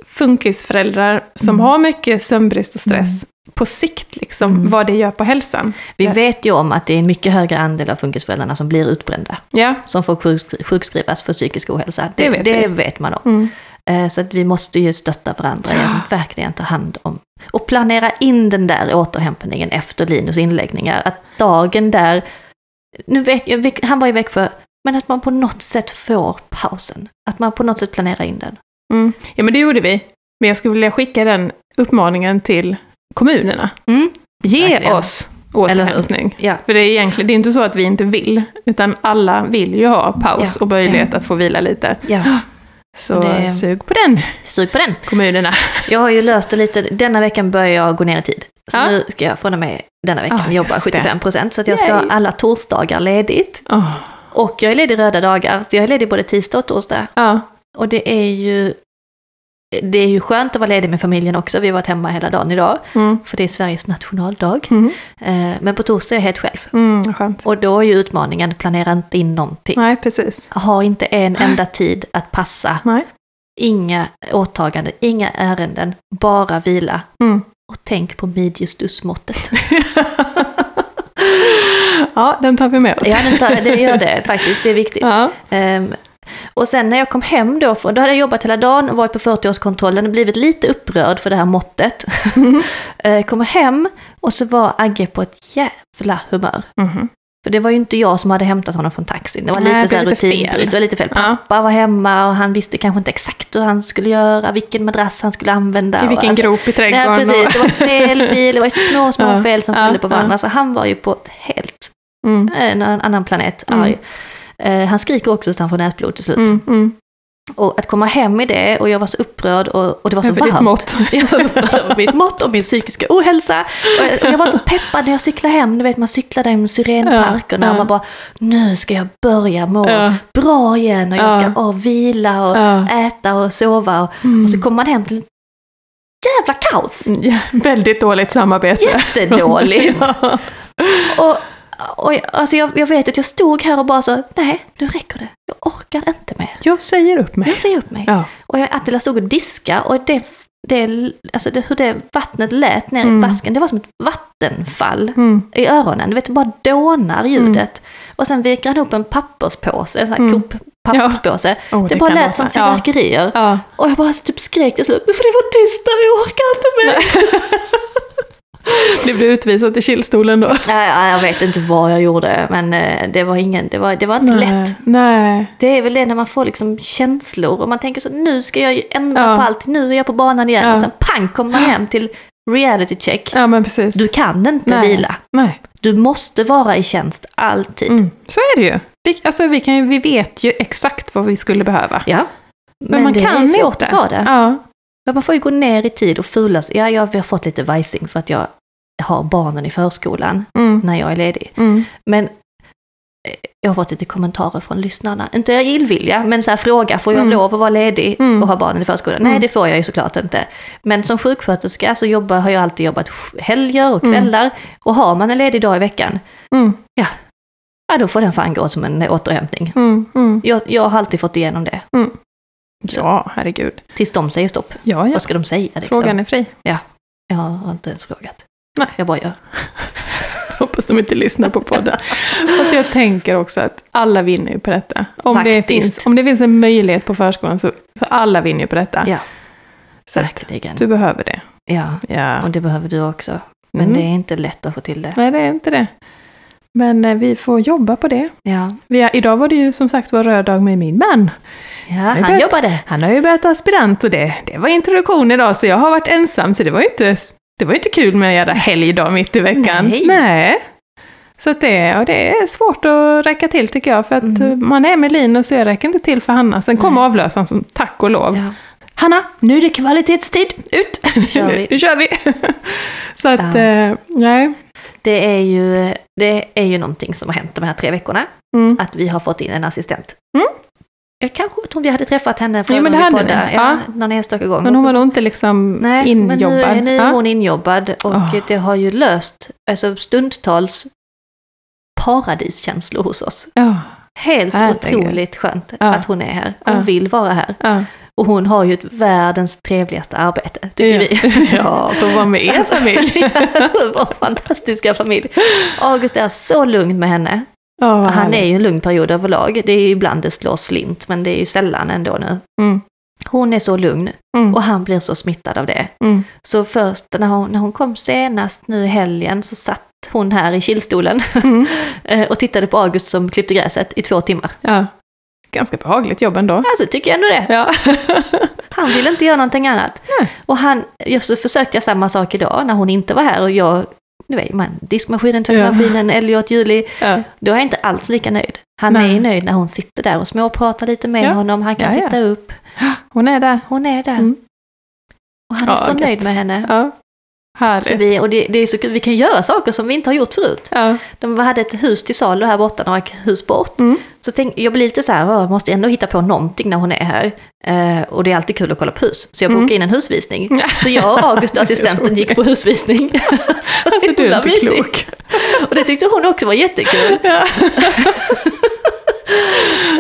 funkisföräldrar som Mm. har mycket sömnbrist och stress på sikt, liksom, Mm. vad det gör på hälsan. Vi Ja. vet ju om att det är en mycket högre andel av funkisföräldrarna som blir utbrända. Ja, Som får sjukskri- sjukskrivas för psykisk ohälsa. Det Det, vet det vet man om. Eh, Så att vi måste ju stötta varandra, Ja. ja. verkligen ta hand om. Och planera in den där återhämtningen efter Linus inläggningar. Att dagen där, nu vet jag, han var i Växjö, men att man på något sätt får pausen. Att man på något sätt planerar in den. Mm. ja, men det gjorde vi. Men jag skulle vilja skicka den uppmaningen till kommunerna. Mm. Ge Verkligen. oss återhämtning. Ja, För det är egentligen det är inte så att vi inte vill, utan alla vill ju ha paus Ja. och möjlighet att få vila lite. Så Det- sug på den, sug på den. kommunerna. Jag har ju löst det lite, denna veckan börjar jag gå ner i tid. Så Ja. nu ska jag från och med denna veckan Ah, jobba just det. 75 procent. Så att jag ska ha alla torsdagar ledigt. Åh, Och jag är ledig röda dagar, så jag är ledig både tisdag och torsdag. Ja, Och det är ju det är ju skönt att vara ledig med familjen också. Vi har varit hemma hela dagen idag, mm. för det är Sveriges nationaldag. Mm. Eh, Men på torsdag är jag helt själv. Mm. Och då är ju utmaningen, planera inte in någonting. Nej, precis. Ha inte en enda tid att passa. Nej. Inga åtaganden, inga ärenden, bara vila. Mm. Och tänk på midjestussmåttet. Ja, den tar vi med oss. Ja, det, tar, det gör det faktiskt, det är viktigt. Ja. Ehm, och sen när jag kom hem då, då hade jag jobbat hela dagen och varit på 40-årskontrollen och blivit lite upprörd för det här måttet. Mhm. Eh, kommer hem och så var Agge på ett jävla humör. Mhm. För det var ju inte jag som hade hämtat honom från taxin. Det var Nej, lite så här lite fel. det var lite fel. Ja. Pappa var hemma och han visste kanske inte exakt hur han skulle göra, vilken madrass han skulle använda. I vilken alltså- grop i trädgården. Nej, precis. och- Det var fel bil, det var så små, små Ja, fel som ja, följde på varandra. ja. Så han var ju på ett helt, Mm. en annan planet, Mm. Eh, han skriker också så att han får näsblod till slut. Mm, mm. Och att komma hem i det och jag var så upprörd och, och det var så Över varmt. mått. Jag var upprörd över mitt mått och min psykiska ohälsa. Och jag, och jag var så peppad när jag cyklade hem. Du vet man cyklar där i Syrenparken Ja, och man bara nu ska jag börja må Ja. bra igen och jag ska Ja. åh, vila och Ja. äta och sova. Och, Mm. och så kommer man hem till jävla kaos. Ja, väldigt dåligt samarbete. Jättedåligt. Ja. Och, och jag- alltså jag, jag vet att jag stod här och bara så, nej nu räcker det. Jag orkar inte mer. Jag säger upp mig. Jag säger upp mig. Ja. Och jag, Attila stod och diska och det, det, alltså det, hur det vattnet lät ner Mm. i vasken, det var som ett vattenfall Mm. i öronen. Du vet, det bara dånar ljudet. Och sen viker han upp en papperspåse, en sån här Mm. Papperspåse. Oh, det, bara kan lät som. Ja. fyrverkerier. Ja. Och jag bara typ skrek till slut, nu får det vara tyst där, jag orkar inte mer. Du blev utvisad till kylstolen då. Nej, ja, jag vet inte vad jag gjorde, men eh, det var, ingen, det var, det var inte lätt. Nej. Det är väl det när man får liksom känslor och man tänker så nu ska jag ju ändra Ja. på allt, nu är jag på banan igen. Ja. Och sen pang kommer man hem till reality check. Ja, men precis. Du kan inte Nej. vila. Nej. Du måste vara i tjänst alltid. Mm. Så är det ju. Vi, alltså, vi, kan, ju- vi vet ju exakt vad vi skulle behöva. Ja. Men, man det kan är inte svårt att ta det. Ja. Men Man får ju gå ner i tid och fulas. Ja, jag har fått lite vajsing för att jag har barnen i förskolan Mm. när jag är ledig. Mm. Men eh, jag har fått lite kommentarer från lyssnarna. Inte illvilja, men så här fråga, får jag Mm. lov att vara ledig Mm. och ha barnen i förskolan? Mm. Nej, det får jag ju såklart inte. Men som sjuksköterska så jobbar, har jag alltid jobbat helger och Mm. kvällar. Och har man en ledig dag i veckan, Mm. ja då får den fan gå som en återhämtning. Mm. Mm. Jag, jag har alltid fått igenom det. Ja, herregud. Tills de säger stopp. Ja, ja. Vad ska de säga liksom? Frågan är fri. Jag har inte ens frågat. Nej. Jag bara gör. Hoppas de inte lyssnar på podden. Fast jag tänker också att alla vinner ju på detta. Om, det finns, om det finns en möjlighet på förskolan så, så alla vinner ju på detta. Ja, så verkligen. du behöver det. Ja, Ja. och det behöver du också. Men Mm. det är inte lätt att få till det. Nej, det är inte det. Men eh, vi får jobba på det. Ja, har, idag var det ju som sagt var röd dag med min man. ja han bättre. jobbade. Han har ju börjat aspirant och det, det var introduktion idag så jag har varit ensam så det var ju inte Det var ju inte kul med en jävla helgdag mitt i veckan. Nej. Nej. Så det, och det är svårt att räcka till tycker jag, för att Mm. man är med Linus och jag räcker inte till för Hanna. Sen kommer avlösaren som tack och lov. Ja. Hanna, nu är det kvalitetstid, ut! Nu kör vi. nu kör vi! Så att, Ja. eh, nej. Det är, ju, det är ju någonting som har hänt de här tre veckorna. Mm. Att vi har fått in en assistent. Mm. Jag kanske tror vi hade träffat henne Jo, men det hade ni. Ja, Ja. någon enstaka gång. Men hon var nog inte liksom Nej, injobbad. men nu, nu är Ja. hon injobbad och Åh. det har ju löst alltså stundtals paradiskänslor hos oss. Ja. Helt Herregud. otroligt skönt Ja. att hon är här. Hon Ja. vill vara här. Ja. Och hon har ju ett världens trevligaste arbete, tycker vi. ja, för att vara med er familj. Vår fantastiska familj. August är så lugn med henne. Vad Han är ju en lugn period överlag. Det är ju ibland det slår slint, men det är ju sällan ändå nu. Mm. Hon är så lugn Mm. och han blir så smittad av det. Mm. Så först när hon, när hon kom senast nu i helgen så satt hon här i killstolen Mm. eh, och tittade på August som klippte gräset i två timmar. Ja. Ganska behagligt jobb ändå. Alltså tycker jag ändå det. Ja. Han ville inte göra någonting annat. Nej. Och han, jag så försökte jag samma sak idag när hon inte var här och jag, du vet man, diskmaskinen, tvättmaskinen, Elliot, Julie. Ja. Då är jag inte alls lika nöjd. Han Nej. är nöjd när hon sitter där och småpratar lite med Ja. honom, han kan Ja, ja. titta upp. Hon är där. Hon är där. Mm. Och han är Ja, så nöjd med henne. Ja. Så Härligt. vi, och det, det är så kul, vi kan göra saker som vi inte har gjort förut. Ja. De hade ett hus till salu här borta, några hus bort. Mm. Så tänk, jag blir lite så här, "Åh, jag måste ändå hitta på någonting när hon är här. Eh, och det är alltid kul att kolla på hus. Så jag Mm. bokade in en husvisning. Så jag och August assistenten gick på husvisning. Alltså du är inte klok. Och det tyckte hon också var jättekul. Ja.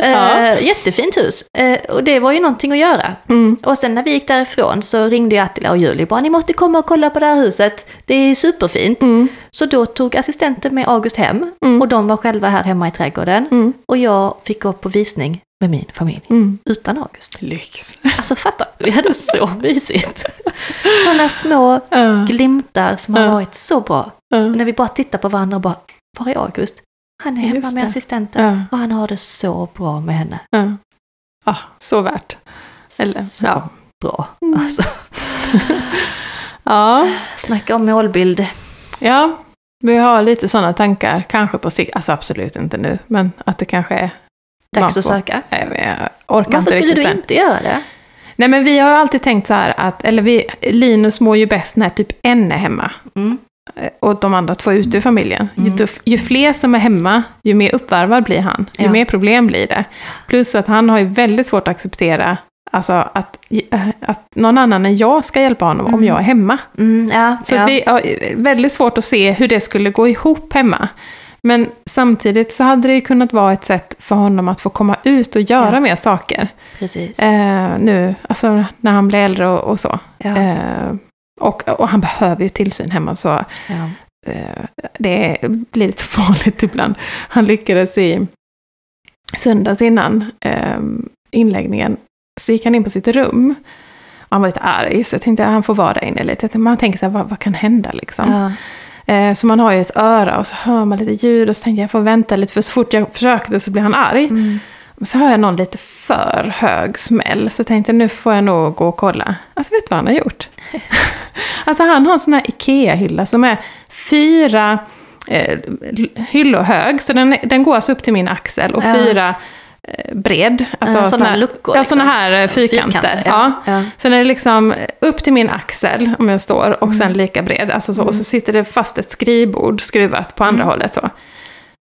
Eh, jättefint hus. Eh, och det var ju någonting att göra. Mm. Och sen när vi gick därifrån så ringde jag Attila och Julie bara, ni måste komma och kolla på det här huset. Det är superfint. Mm. Så då tog assistenten med August hem Mm. och de var själva här hemma i trädgården. Mm. Och jag fick gå på visning med min familj, Mm. utan August. Lyx. Alltså fatta, vi hade så mysigt. Sådana små Ja. glimtar som har Ja. varit så bra. Ja. Och när vi bara tittar på varandra och bara, var är August? Han är hemma Just med det. assistenten Ja. och han har det så bra med henne. Ja. Ah, så värt. Eller, så ja. bra. Mm. Alltså, Ja. snacka om målbild. ja, vi har lite sådana tankar. Kanske på sikt, alltså absolut inte nu, men att det kanske är... Dags att söka. Nej, men jag orkar Varför inte skulle du än. inte göra det? Nej, men vi har alltid tänkt så här att, eller vi, Linus mår ju bäst när typ en är hemma. Mm. Eh, Och de andra två ute ur familjen. Mm. Ju, ju fler som är hemma, ju mer uppvarvad blir han. Ju Ja. mer problem blir det. Plus att han har ju väldigt svårt att acceptera alltså att, äh, att någon annan än jag ska hjälpa honom om Mm. jag är hemma. Mm, ja, Så ja. vi har väldigt svårt att se hur det skulle gå ihop hemma. Men samtidigt så hade det ju kunnat vara ett sätt för honom att få komma ut och göra Ja. mer saker. Precis. Eh, nu, alltså när han blir äldre och, och så. ja, Eh, och, och han behöver ju tillsyn hemma så ja. eh, det blir lite farligt ibland. Han lyckades i söndags innan eh, inläggningen, så gick han in på sitt rum. Och han var lite arg, så jag tänkte att han får vara där inne lite. Man tänker så här, vad, vad kan hända liksom? Ja. Eh, så man har ju ett öra och så hör man lite ljud och så tänkte jag, jag får vänta lite, för så fort jag försökte så blir han arg. Mm. Men så hör jag någon lite för hög smäll, så tänkte nu får jag nog gå och kolla. Alltså vet du vad han har gjort? alltså han har en sån här IKEA-hylla som är fyra eh, hyllor hög, så den, den går alltså upp till min axel, och Ja. fyra eh, bred. Alltså såna såna, luckor, Ja, liksom. såna här eh, fyrkanter. Ja. Ja. Ja. Så den är liksom upp till min axel, om jag står, och sen Mm. lika bred. Alltså så, Mm. Och så sitter det fast ett skrivbord skruvat på andra Mm. hållet. Så.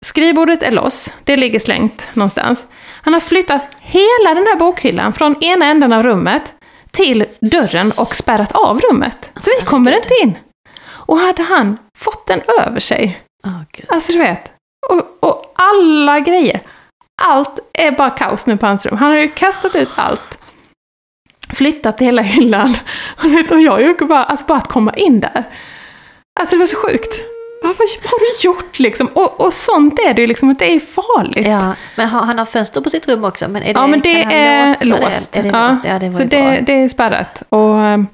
Skrivbordet är loss, det ligger slängt någonstans. Han har flyttat hela den här bokhyllan från ena änden av rummet till dörren och spärrat av rummet. Så vi kommer Herregud. inte in. Och hade han fått den över sig, Gud. alltså du vet, och, och alla grejer, allt är bara kaos nu på hans rum. Han har ju kastat ut allt. Flyttat hela hyllan. Och, och jag är ju bara, alltså bara att komma in där. Alltså det var så sjukt. Vad, vad har du gjort liksom? Och, och sånt är det ju liksom, att det är farligt. Ja, men han har fönster på sitt rum också? Men är det, Ja, men det är låst. Det? Är det Ja, låst? Ja, det var Så ju det, bra. det är spärrat. Och, ehm,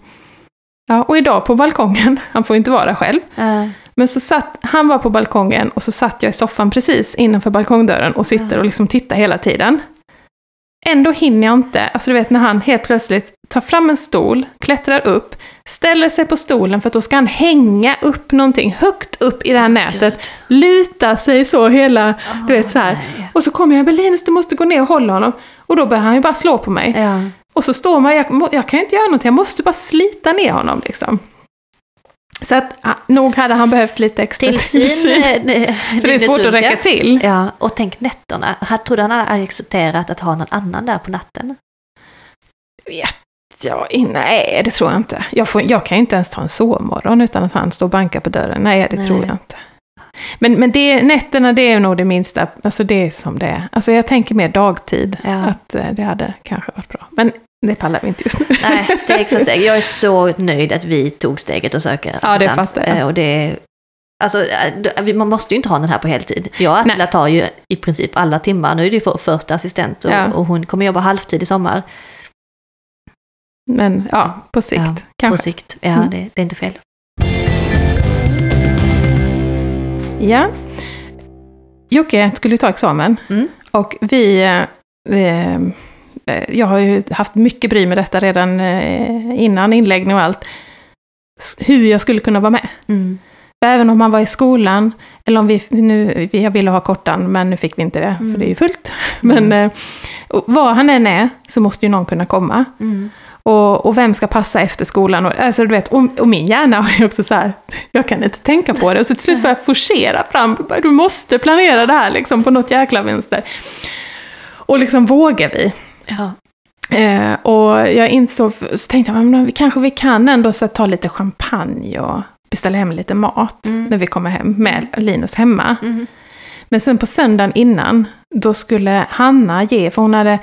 ja, och idag på balkongen, han får ju inte vara där själv, Ja. men så satt, han var på balkongen och så satt jag i soffan precis innanför balkongdörren och sitter och liksom tittar hela tiden. Ändå hinner jag inte, alltså du vet när han helt plötsligt tar fram en stol, klättrar upp, ställer sig på stolen för att då ska han hänga upp någonting högt upp i det här nätet, luta sig så hela, du vet så här. nej. Och så kommer jag, Linus du måste gå ner och hålla honom. Och då börjar han ju bara slå på mig. Ja. Och så står man, jag, jag kan ju inte göra någonting, jag måste bara slita ner honom liksom. Så att, nog hade han behövt lite extra Tillsyn. eh, eh, För det är svårt att räcka till. Ja, och tänk nätterna. Jag trodde han hade accepterat att ha någon annan där på natten. Vet jag Nej, det tror jag inte. Jag, får, jag kan ju inte ens ta en sovmorgon utan att han står och bankar på dörren. Nej, det Nej. tror jag inte. Men, men det, nätterna, det är nog det minsta. Alltså det är som det är. Alltså jag tänker mer dagtid. Ja. Att eh, det hade kanske varit bra. Men det pallar vi inte just nu. Nej, steg för steg. Jag är så nöjd att vi tog steget och söker Ja, det assistans. fattar jag. Eh, Och det, alltså, eh, man måste ju inte ha den här på heltid. Jag och. Attila tar ju i princip alla timmar. Nu är det ju för första assistent och, Ja. och hon kommer jobba halvtid i sommar. Men ja, på sikt Ja, kanske. På sikt. Ja, Mm. det, det är inte fel. Ja. Jocke skulle ju ta examen. Mm. Och vi, eh, vi... eh, Jag har ju haft mycket bry med detta redan eh, innan inläggning och allt. Hur jag skulle kunna vara med. Mm. Även om man var i skolan, eller om vi nu, jag ville ha kortan, men nu fick vi inte det, Mm. för det är ju fullt. Men eh, och var han än är, så måste ju någon kunna komma. Mm. Och, och vem ska passa efter skolan? Och, alltså, du vet, och, och min hjärna har ju också så här, jag kan inte tänka på det. Och så till slut får jag forcera fram, du måste planera det här liksom, på något jäkla vänster. Och liksom vågar vi. Ja. Eh, och jag insåg, så tänkte jag, men kanske vi kan ändå så ta lite champagne och beställa hem lite mat Mm. när vi kommer hem med Linus hemma. Mm. Men sen på söndagen innan, då skulle Hanna ge, för hon hade,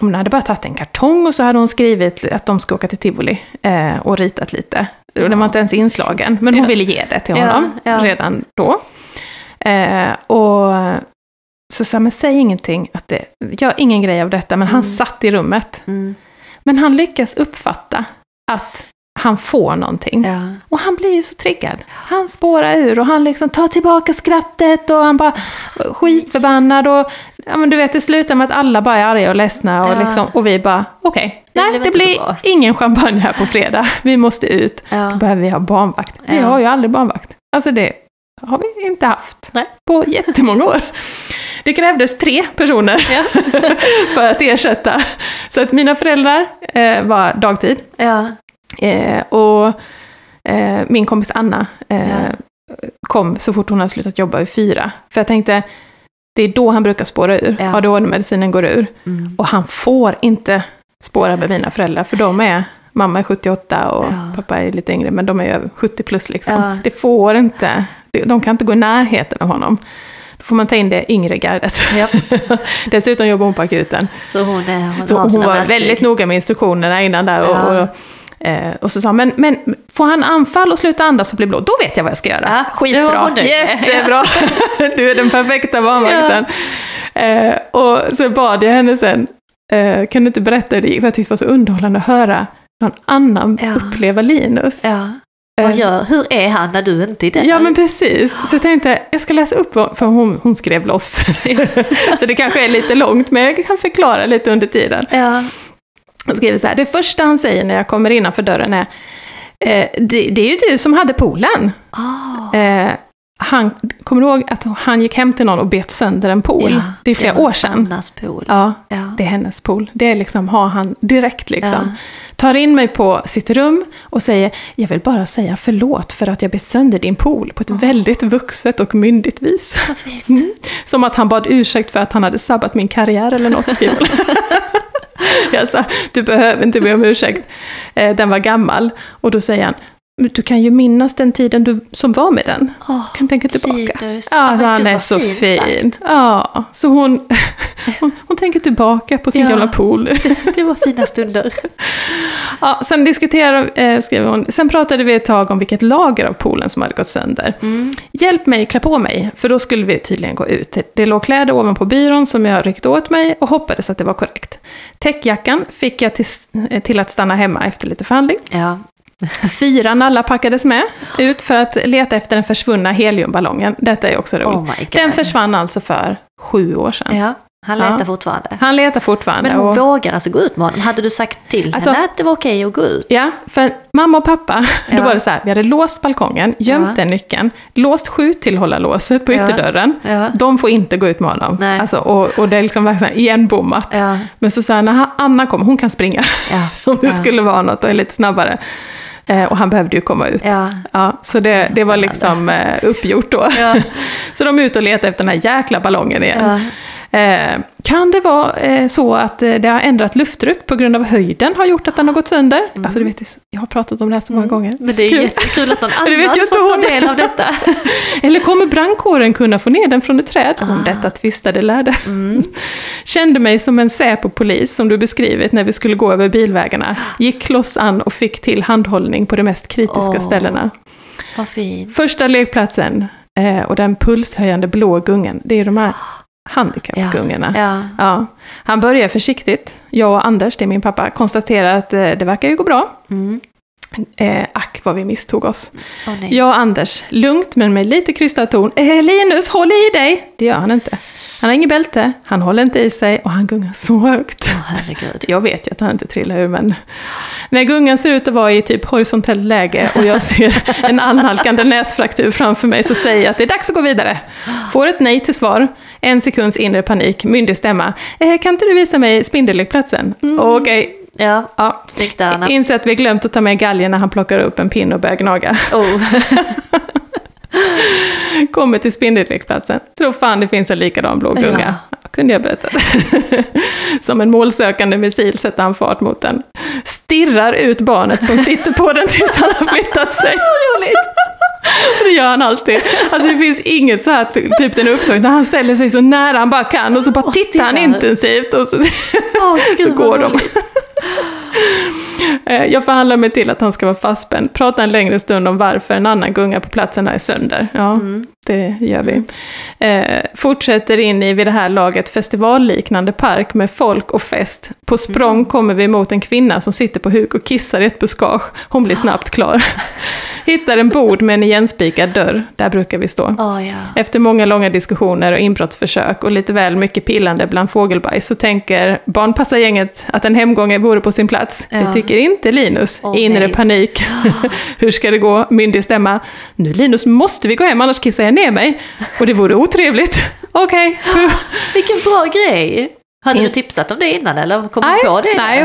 hon hade bara tagit en kartong och så hade hon skrivit att de ska åka till Tivoli eh, och ritat lite. Och den var inte ens inslagen, men hon Ja. ville ge det till Ja, honom ja. redan då. Eh, och så sa jag, men säg ingenting, att det, gör ingen grej av detta, men han Mm. satt i rummet. Mm. Men han lyckas uppfatta att han får någonting. Ja. Och han blir ju så triggad. Han spårar ur och han liksom tar tillbaka skrattet och han bara skitförbannad och ja, men du vet det slutar med att alla bara är arga och ledsna och, Ja. liksom, och vi bara okej, Det nej blev det blir ingen champagne här på fredag. Vi måste ut. Då Ja. behöver vi ha barnvakt. Vi har ju aldrig barnvakt. Alltså det har vi inte haft Nej. på jättemånga år. Det krävdes tre personer Ja. för att ersätta. Så att mina föräldrar eh, var dagtid. Ja. Eh, och eh, min kompis Anna eh, kom så fort hon hade slutat jobba vid fyra. För jag tänkte, det är då han brukar spåra ur. Ja. ADHD-medicinen går ur. Mm. Och han får inte spåra med mina föräldrar, för de är, mamma är 78 och Ja. pappa är lite yngre, men de är över 70 plus liksom. Ja. Det får inte, de kan inte gå i närheten av honom. Då får man ta in det yngre gardet. Ja. Dessutom jobbar hon på akuten. Så hon, är, hon, Så hon var verktyg. väldigt noga med instruktionerna innan där. Och, Ja. och, eh, och så sa hon, men, men får han anfall och sluta andas och bli blå, då vet jag vad jag ska göra. Ja, det Skitbra, med. jättebra. du är den perfekta barnvakten. Eh, och så bad jag henne sen, eh, kan du inte berätta hur det gick? För jag tyckte det var så underhållande att höra någon annan Ja. uppleva Linus. Ja. Vad gör, hur är han när du inte är där? Ja men precis, så jag tänkte jag ska läsa upp, för hon, hon skrev loss. så det kanske är lite långt, men jag kan förklara lite under tiden. Ja. Han skriver så här, det första han säger när jag kommer innanför dörren är, eh, det, det är ju du som hade poolen. Ah. Eh, han, kommer du ihåg att han gick hem till någon och bet sönder en pool? Ja, det är flera var år sedan. Annas pool. Ja, Ja. det är hennes pool. Det är liksom, har han direkt liksom. Ja. Tar in mig på sitt rum och säger, jag vill bara säga förlåt för att jag bet sönder din pool på ett väldigt vuxet och myndigt vis. Mm. Som att han bad ursäkt för att han hade sabbat min karriär eller något, skriver. Jag sa, du behöver inte be om ursäkt. Eh, den var gammal. Och då säger han, "Men du kan ju minnas den tiden du, som var med den. Åh, Kan tänka tillbaka. Ja, men så han är så fint fin. Ja, så hon, hon, hon tänker tillbaka på sin Ja. gamla pool. Det var fina stunder. Ja, sen diskuterade, eh, skriver hon, sen pratade vi ett tag om vilket lager av poolen som hade gått sönder. Mm. Hjälp mig klä på mig, för då skulle vi tydligen gå ut. Det låg kläder ovanpå byrån som jag ryckte åt mig och hoppades att det var korrekt. Täckjackan fick jag till, till att stanna hemma efter lite förhandling. Ja. Fyra nallar packades med ut för att leta efter den försvunna heliumballongen. Detta är också roligt. Oh den försvann alltså för sju år sedan. Ja. Han Ja. letar fortfarande. Han letar fortfarande. Men hon och, vågar alltså gå ut med honom? Hade du sagt till Alltså- henne att det var okej att gå ut? Ja, för mamma och pappa, då Ja. var det så här, vi hade låst balkongen, gömt Ja. den nyckeln, låst skjuttillhållarlåset på Ja. ytterdörren. Ja. De får inte gå ut med honom. Nej. Alltså, och, och det är liksom verkligen igenbommat. Ja. Men så sa när Anna kommer, hon kan springa Ja. om det Ja. skulle vara något och är lite snabbare. Eh, och han behövde ju komma ut. Ja. Ja, så det, det var liksom eh, uppgjort då. Ja. så de är ute och letar efter den här jäkla ballongen igen. Ja. Eh, kan det vara eh, så att eh, det har ändrat lufttryck på grund av höjden har gjort att den har gått sönder? Alltså du vet, jag har pratat om det här så många gånger. Mm. Men det är kul. jättekul att någon annan får ta del av detta. Eller kommer brandkåren kunna få ner den från ett träd? Om Ah. detta tvistade lärde. Mm. Kände mig som en Säpo-polis som du beskrivit när vi skulle gå över bilvägarna. Gick loss an och fick till handhållning på de mest kritiska Åh. ställena. Första lekplatsen och den pulshöjande blå gungen, det är de här handikappgungorna. Ja. Ja. Han börjar försiktigt. Jag och Anders, det är min pappa, konstaterar att eh, det verkar ju gå bra. Mm. Eh, ack vad vi misstog oss. Nej. Jag och Anders, lugnt men med lite krystad ton. Eh, Linus, håll i dig! Det gör han inte. Han har inget bälte, han håller inte i sig och han gungar så högt. Åh, herregud. Jag vet ju att han inte trillar ur, men när gungan ser ut att vara i typ horisontellt läge och jag ser en annalkande näsfraktur framför mig så säger jag att det är dags att gå vidare. Får ett nej till svar, en sekunds inre panik, myndig stämma. Eh, kan inte du visa mig spindellekplatsen? Okej, Ja, ja. snyggt där Anna. Inser att vi glömt att ta med galgen när han plockar upp en pinne och börjar gnaga. Oh. Kommer till spindellekplatsen. Tror fan det finns en likadan blå gunga. Kunde jag berättat. Som en målsökande missil sätter han fart mot den. Stirrar ut barnet som sitter på den tills han har flyttat sig. Det gör han alltid. Alltså det finns inget så här typ en upptag när han ställer sig så nära han bara kan och så bara Och tittar han intensivt och så, gud, så går de. Eh, jag förhandlar mig till att han ska vara fastspänd. Pratar en längre stund om varför en annan gunga på platsen är sönder. Ja, Mm det gör vi. Eh, fortsätter in i, vid det här laget, festivalliknande park med folk och fest. På språng Mm. kommer vi mot en kvinna som sitter på huk och kissar i ett buskage. Hon blir snabbt klar. Hittar en bod med en igenspikad dörr. Där brukar vi stå. Åh, ja. Efter många långa diskussioner och inbrottsförsök och lite väl mycket pillande bland fågelbajs så tänker barnpassargänget att en hemgång vore på sin plats. Det Ja. tycker inte Linus. Åh, Inre nej. panik. Hur ska det gå? Myndig stämma. Nu Linus måste vi gå hem annars kissar jag ner mig. Och det vore otrevligt. Okej. puh. Vilken bra grej! Hade du tipsat om det innan eller kom du på det? nej,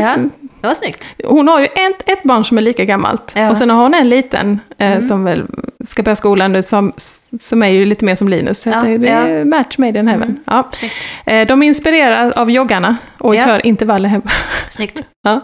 Ja. Det var snyggt. Hon har ju ett, ett barn som är lika gammalt. Ja. Och sen har hon en liten eh, Mm. som väl ska börja skolan nu som, som är ju lite mer som Linus. Så Ja, det, det är ja. match made in heaven. Mm. Ja. Eh, De inspireras av joggarna och Ja. kör intervaller hem. Snyggt. Ja.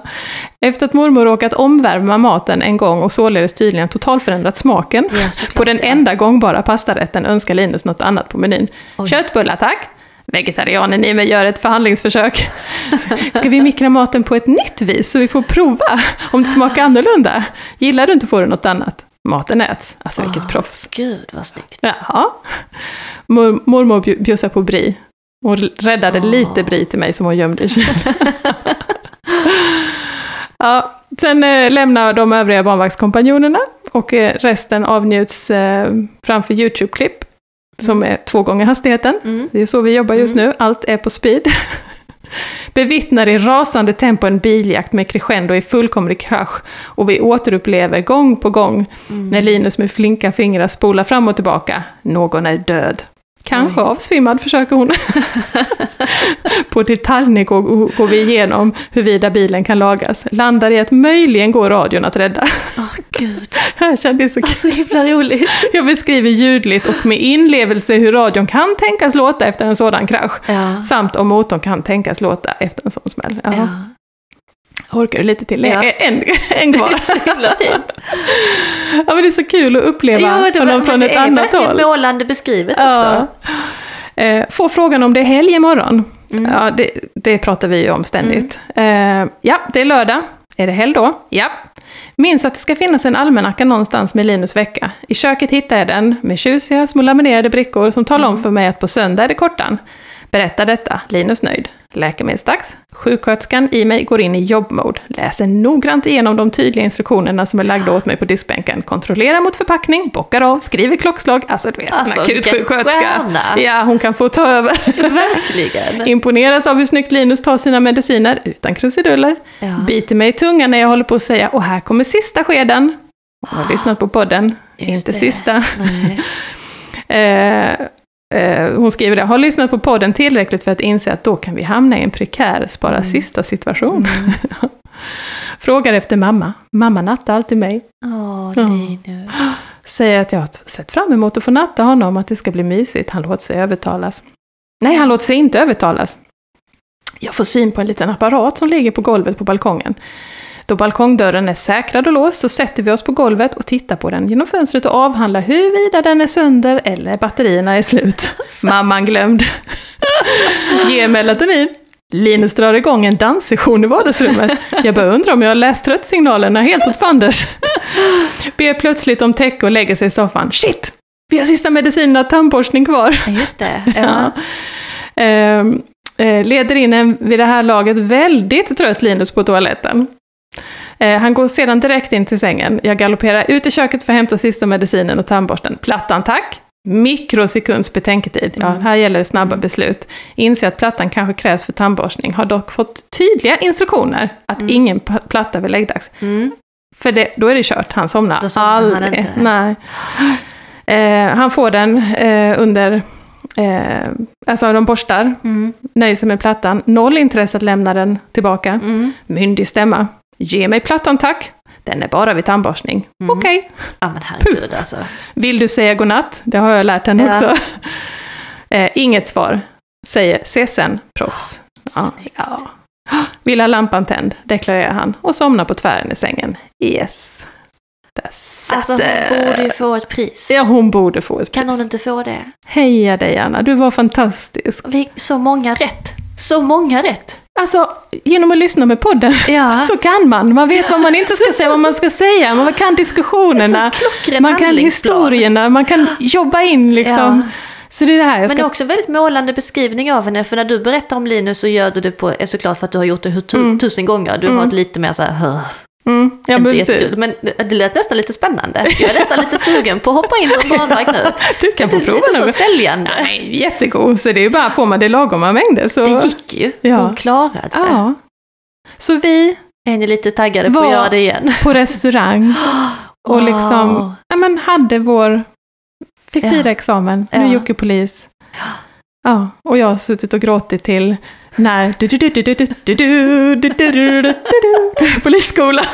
Efter att mormor råkat omvärma maten en gång och således tydligen totalförändrat smaken, såklart, på den enda gångbara pastarätten önskar Linus något annat på menyn. Oj. Köttbullar tack! Vegetarianen i mig gör ett förhandlingsförsök. Ska vi mikra maten på ett nytt vis så vi får prova om det smakar annorlunda? Gillar du inte får du något annat. Maten äts. Alltså vilket Åh. proffs. Gud vad snyggt. Mor, mormor bju- bjussar på brie. Hon räddade Åh. lite brie till mig som hon gömde i kylen. ja, sen eh, lämnar de övriga barnvaktskompanjonerna och eh, resten avnjuts eh, framför YouTube-klipp som är två gånger hastigheten. Mm. Det är så vi jobbar just nu, allt är på speed. Bevittnar i rasande tempo en biljakt med crescendo i fullkomlig krasch och vi återupplever gång på gång Mm. när Linus med flinka fingrar spolar fram och tillbaka. Någon är död. Kanske Oj. avsvimmad, försöker hon. På detaljnivå går vi igenom huruvida bilen kan lagas. Landar i att möjligen går radion att rädda. Åh gud, Jag kände det så kul. så himla roligt. Jag beskriver ljudligt och med inlevelse hur radion kan tänkas låta efter en sådan krasch. Ja. Samt om motorn kan tänkas låta efter en sån smäll. Ja. ja. Orkar du lite till? Ja. En, en kvar. Så himla fint. Ja, men det är så kul att uppleva Ja, det, honom från ett det är annat verkligen håll. målande beskrivet Ja. också. Eh, Få frågan om det är helg imorgon. Mm. Ja, det, det pratar vi ju om ständigt. Eh, ja, det är lördag. Är det helg då? Ja. Minns att det ska finnas en almanacka någonstans med Linus vecka. I köket hittar jag den med tjusiga små laminerade brickor som talar Mm. om för mig att på söndag är det kortan. Berätta detta, Linus nöjd. Läkemedelsdags. Sjuksköterskan i mig går in i jobbmode, läser noggrant igenom de tydliga instruktionerna som är lagda åt mig på diskbänken, kontrollerar mot förpackning, bockar av, skriver klockslag. Alltså du vet, Alltså, en akutsjuksköterska. Ja, hon kan få ta över. Verkligen. Imponeras av hur snyggt Linus tar sina mediciner utan krusiduller. Ja. Biter mig i tungan när jag håller på att säga och här kommer sista skeden. Jag har lyssnat på podden, inte det. sista. Nej. Hon skriver det, har lyssnat på podden tillräckligt för att inse att då kan vi hamna i en prekär spara Mm. sista situation. Frågar efter mamma. Mamma nattar alltid mig. Åh. Linus. Säger att jag har sett fram emot att få natta honom, att det ska bli mysigt. Han låter sig övertalas. Nej, han låter sig inte övertalas. Jag får syn på en liten apparat som ligger på golvet på balkongen. Då balkongdörren är säkrad och låst så sätter vi oss på golvet och tittar på den genom fönstret och avhandlar huruvida den är sönder eller batterierna är slut. Mamman glömd. Ge melatonin. Linus drar igång en danssession i vardagsrummet. Jag börjar undra om jag har läst tröttsignalerna helt åt fanders. Ber plötsligt om täcke och lägger sig i soffan. Shit! Vi har sista medicinerna tandborstning kvar. Just det. Ja. Ja. Ehm, eh, leder in en vid det här laget väldigt trött Linus på toaletten. Eh, han går sedan direkt in till sängen. Jag galopperar ut i köket för att hämta sista medicinen och tandborsten. Plattan tack! Mikrosekunds betänketid. Ja, Mm. här gäller det snabba beslut. Inser att plattan kanske krävs för tandborstning. Har dock fått tydliga instruktioner att Mm. ingen platta vid läggdags. Mm. För det, då är det kört, han somnar, Då somnar han aldrig. inte. Nej. Eh, han får den eh, under, eh, alltså de borstar, Mm. nöjer sig med plattan, noll intresse att lämna den tillbaka. Mm. Myndig stämma. Ge mig plattan tack. Den är bara vid tandborstning. Mm. Okej. Ja men herregud alltså. Vill du säga godnatt? Det har jag lärt henne Ja. också. Eh, inget svar. Säger se sen, proffs. Ja. Snyggt. Ja. Vill ha lampan tänd, deklarerar han och somnar på tvären i sängen. Yes. Alltså hon borde ju få ett pris. Ja, hon borde få ett pris. Kan hon inte få det? Heja dig Anna, du var fantastisk. Vi, så många rätt. Så många rätt. Alltså, genom att lyssna med podden Ja. så kan man. Man vet vad man inte ska säga, vad man ska säga. Man kan diskussionerna, man kan historierna, man kan jobba in liksom. Ja. Så det är det här jag Men ska... det är också en väldigt målande beskrivning av henne, för när du berättar om Linus så gör du det på, såklart för att du har gjort det Mm. tusen gånger. Du har Mm. varit lite mer så här, "Hö, Mm, ja, inte jättekul. Men det lät nästan lite spännande. Jag är nästan lite sugen på att hoppa in som barnvakt nu. Du kan få Lite, prova lite så något. säljande. Nej, jättegod. Så det är ju bara, får man det lagoma mängder så... Det gick ju. Ja. Hon klarade det. Ja. Så vi Är ni lite taggade på att göra det igen? på restaurang och Wow. liksom, ja men hade vår, fick Ja. fira examen, nu Ja. är Jocke polis. Ja, och jag har suttit och gråtit till när du, du, du, du, du, du, du, du, du, du, du, du, du, polisskolan.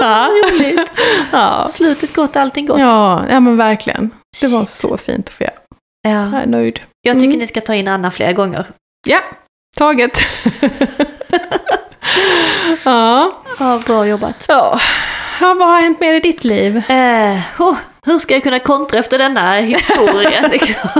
ja. Roligt. Ja. Slutet gott, allting gott. Ja, ja, men verkligen. Det var Shit. så fint att få göra. Ja. Jag är nöjd. Jag tycker Mm. ni ska ta in Anna fler gånger. Ja, taget. ja. Ja, bra jobbat. ja. Ja, vad har hänt mer i ditt liv? Eh, oh, hur ska jag kunna kontra efter denna historia? liksom?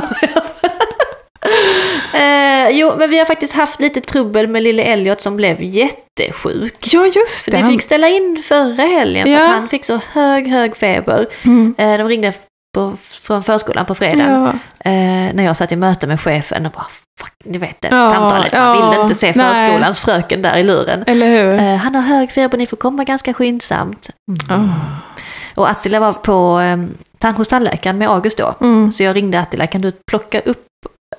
eh, jo, men vi har faktiskt haft lite trubbel med lille Elliot som blev jättesjuk. Ja, just För det. de fick ställa in förra helgen för Ja. att han fick så hög, hög feber. Mm. Eh, de ringde på, från förskolan på fredagen Ja. eh, när jag satt i möte med chefen och bara fuck, ni vet det, Ja, samtalet. Man ja, ville inte se nej. förskolans fröken där i luren. Eller hur? Eh, han har hög feber, ni får komma ganska skyndsamt. Oh. Och Attila var på eh, hos tandläkaren med August då. Mm. Så jag ringde Attila, kan du plocka upp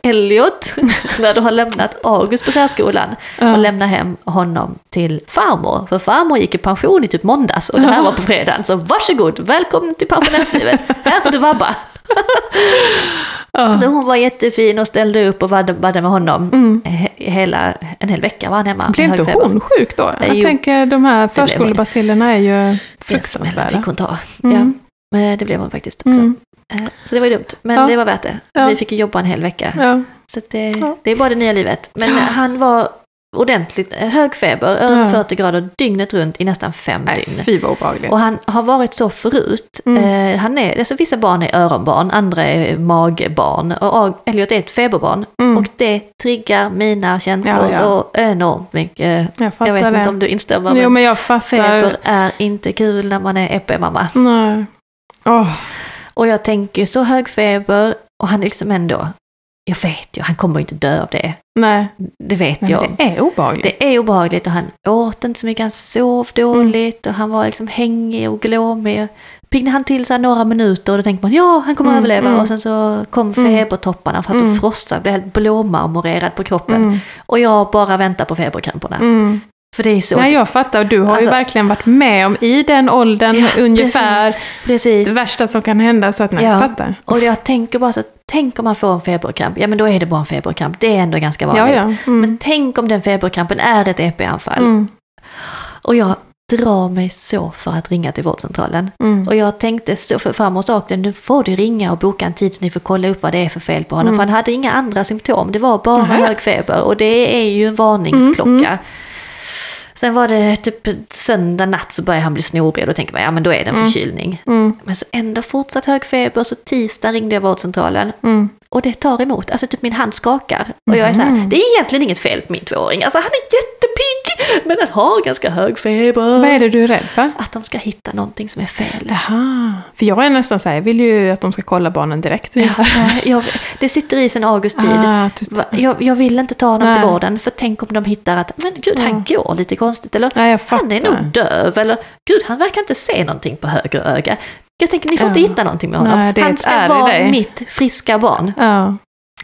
Elliot när du har lämnat August på särskolan och Ja. lämna hem honom till farmor. För farmor gick i pension i typ måndags och det här var på fredagen. Så varsågod, välkommen till pensionärslivet. här får du vabba. Ja. Så hon var jättefin och ställde upp och var med honom. Mm. He- Hela, en hel vecka var han hemma. Blev inte hon sjuk då? Jag Jo. tänker de här förskolebacillerna är ju Den fruktansvärda. fick hon ta. Mm. Ja, men det blev hon faktiskt också. Mm. Eh, Så det var ju dumt, men Ja. det var värt det. Ja. Vi fick ju jobba en hel vecka. Ja. Så det, det är bara det nya livet. Men han var ordentligt eh, hög feber, över Ja. 40 grader dygnet runt i nästan fem Nej, dygn. fy vad obehagligt. Och han har varit så förut. Mm. Eh, han är, alltså vissa barn är öronbarn, andra är magbarn. Och Elliot är ett feberbarn. Mm. Och det triggar mina känslor så enormt mycket. Jag Jag vet det. inte om du instämmer, Jo, men men jag fattar. feber är inte kul när man är EP-mamma. Nej. Åh. Och jag tänker så hög feber och han är liksom ändå jag vet ju, han kommer ju inte dö av det. Nej, Det vet men jag. det är obehagligt. Det är obehagligt och han åt inte så mycket, han sov dåligt och han var liksom hängig och glåmig. Piggnade han till så här några minuter och då tänkte man ja, han kommer Mm, överleva. mm. Och sen så kom Mm. febertopparna för att Mm. frostade, blev helt blåmarmorerad på kroppen. Mm. Och jag bara väntar på feberkramperna. Mm. För det är så... Nej, jag fattar. Du har Alltså- ju verkligen varit med om i den åldern Ja, ungefär Precis, precis. det värsta som kan hända. Så att nej, Ja. jag fattar. Och jag tänker bara så, tänk om man får en feberkramp. Ja men då är det bara en feberkramp. Det är ändå ganska vanligt. Ja, ja. Mm. Men tänk om den feberkrampen är ett EP-anfall. Mm. Och jag drar mig så för att ringa till vårdcentralen. Mm. Och jag tänkte så för framåt och nu får du ringa och boka en tid så ni får kolla upp vad det är för fel på honom. Mm. För han hade inga andra symptom, det var bara Nähä. hög feber och det är ju en varningsklocka. Mm, mm. Sen var det typ söndag natt så började han bli snorig och då tänker man ja men då är det en Mm. förkylning. Mm. Men så ändå fortsatt hög feber så tisdag ringde jag vårdcentralen Mm. Och det tar emot. Alltså typ min hand skakar. Och jag är så här, Mhm. det är egentligen inget fel på min tvååring. Alltså han är jättepigg men han har ganska hög feber. Vad är det du är rädd för? Att de ska hitta någonting som är fel. Jaha. För jag är nästan så här, jag vill ju att de ska kolla barnen direkt. Ja, jag, det sitter i sen August tid. Ah, Jag, jag vill inte ta honom till Nej. vården för tänk om de hittar att men gud han Ja. går lite konstigt eller Nej, han är nog döv eller gud han verkar inte se någonting på höger öga. Jag tänker ni får Ja. inte hitta någonting med honom. Nej, han ska vara mitt friska barn. Ja.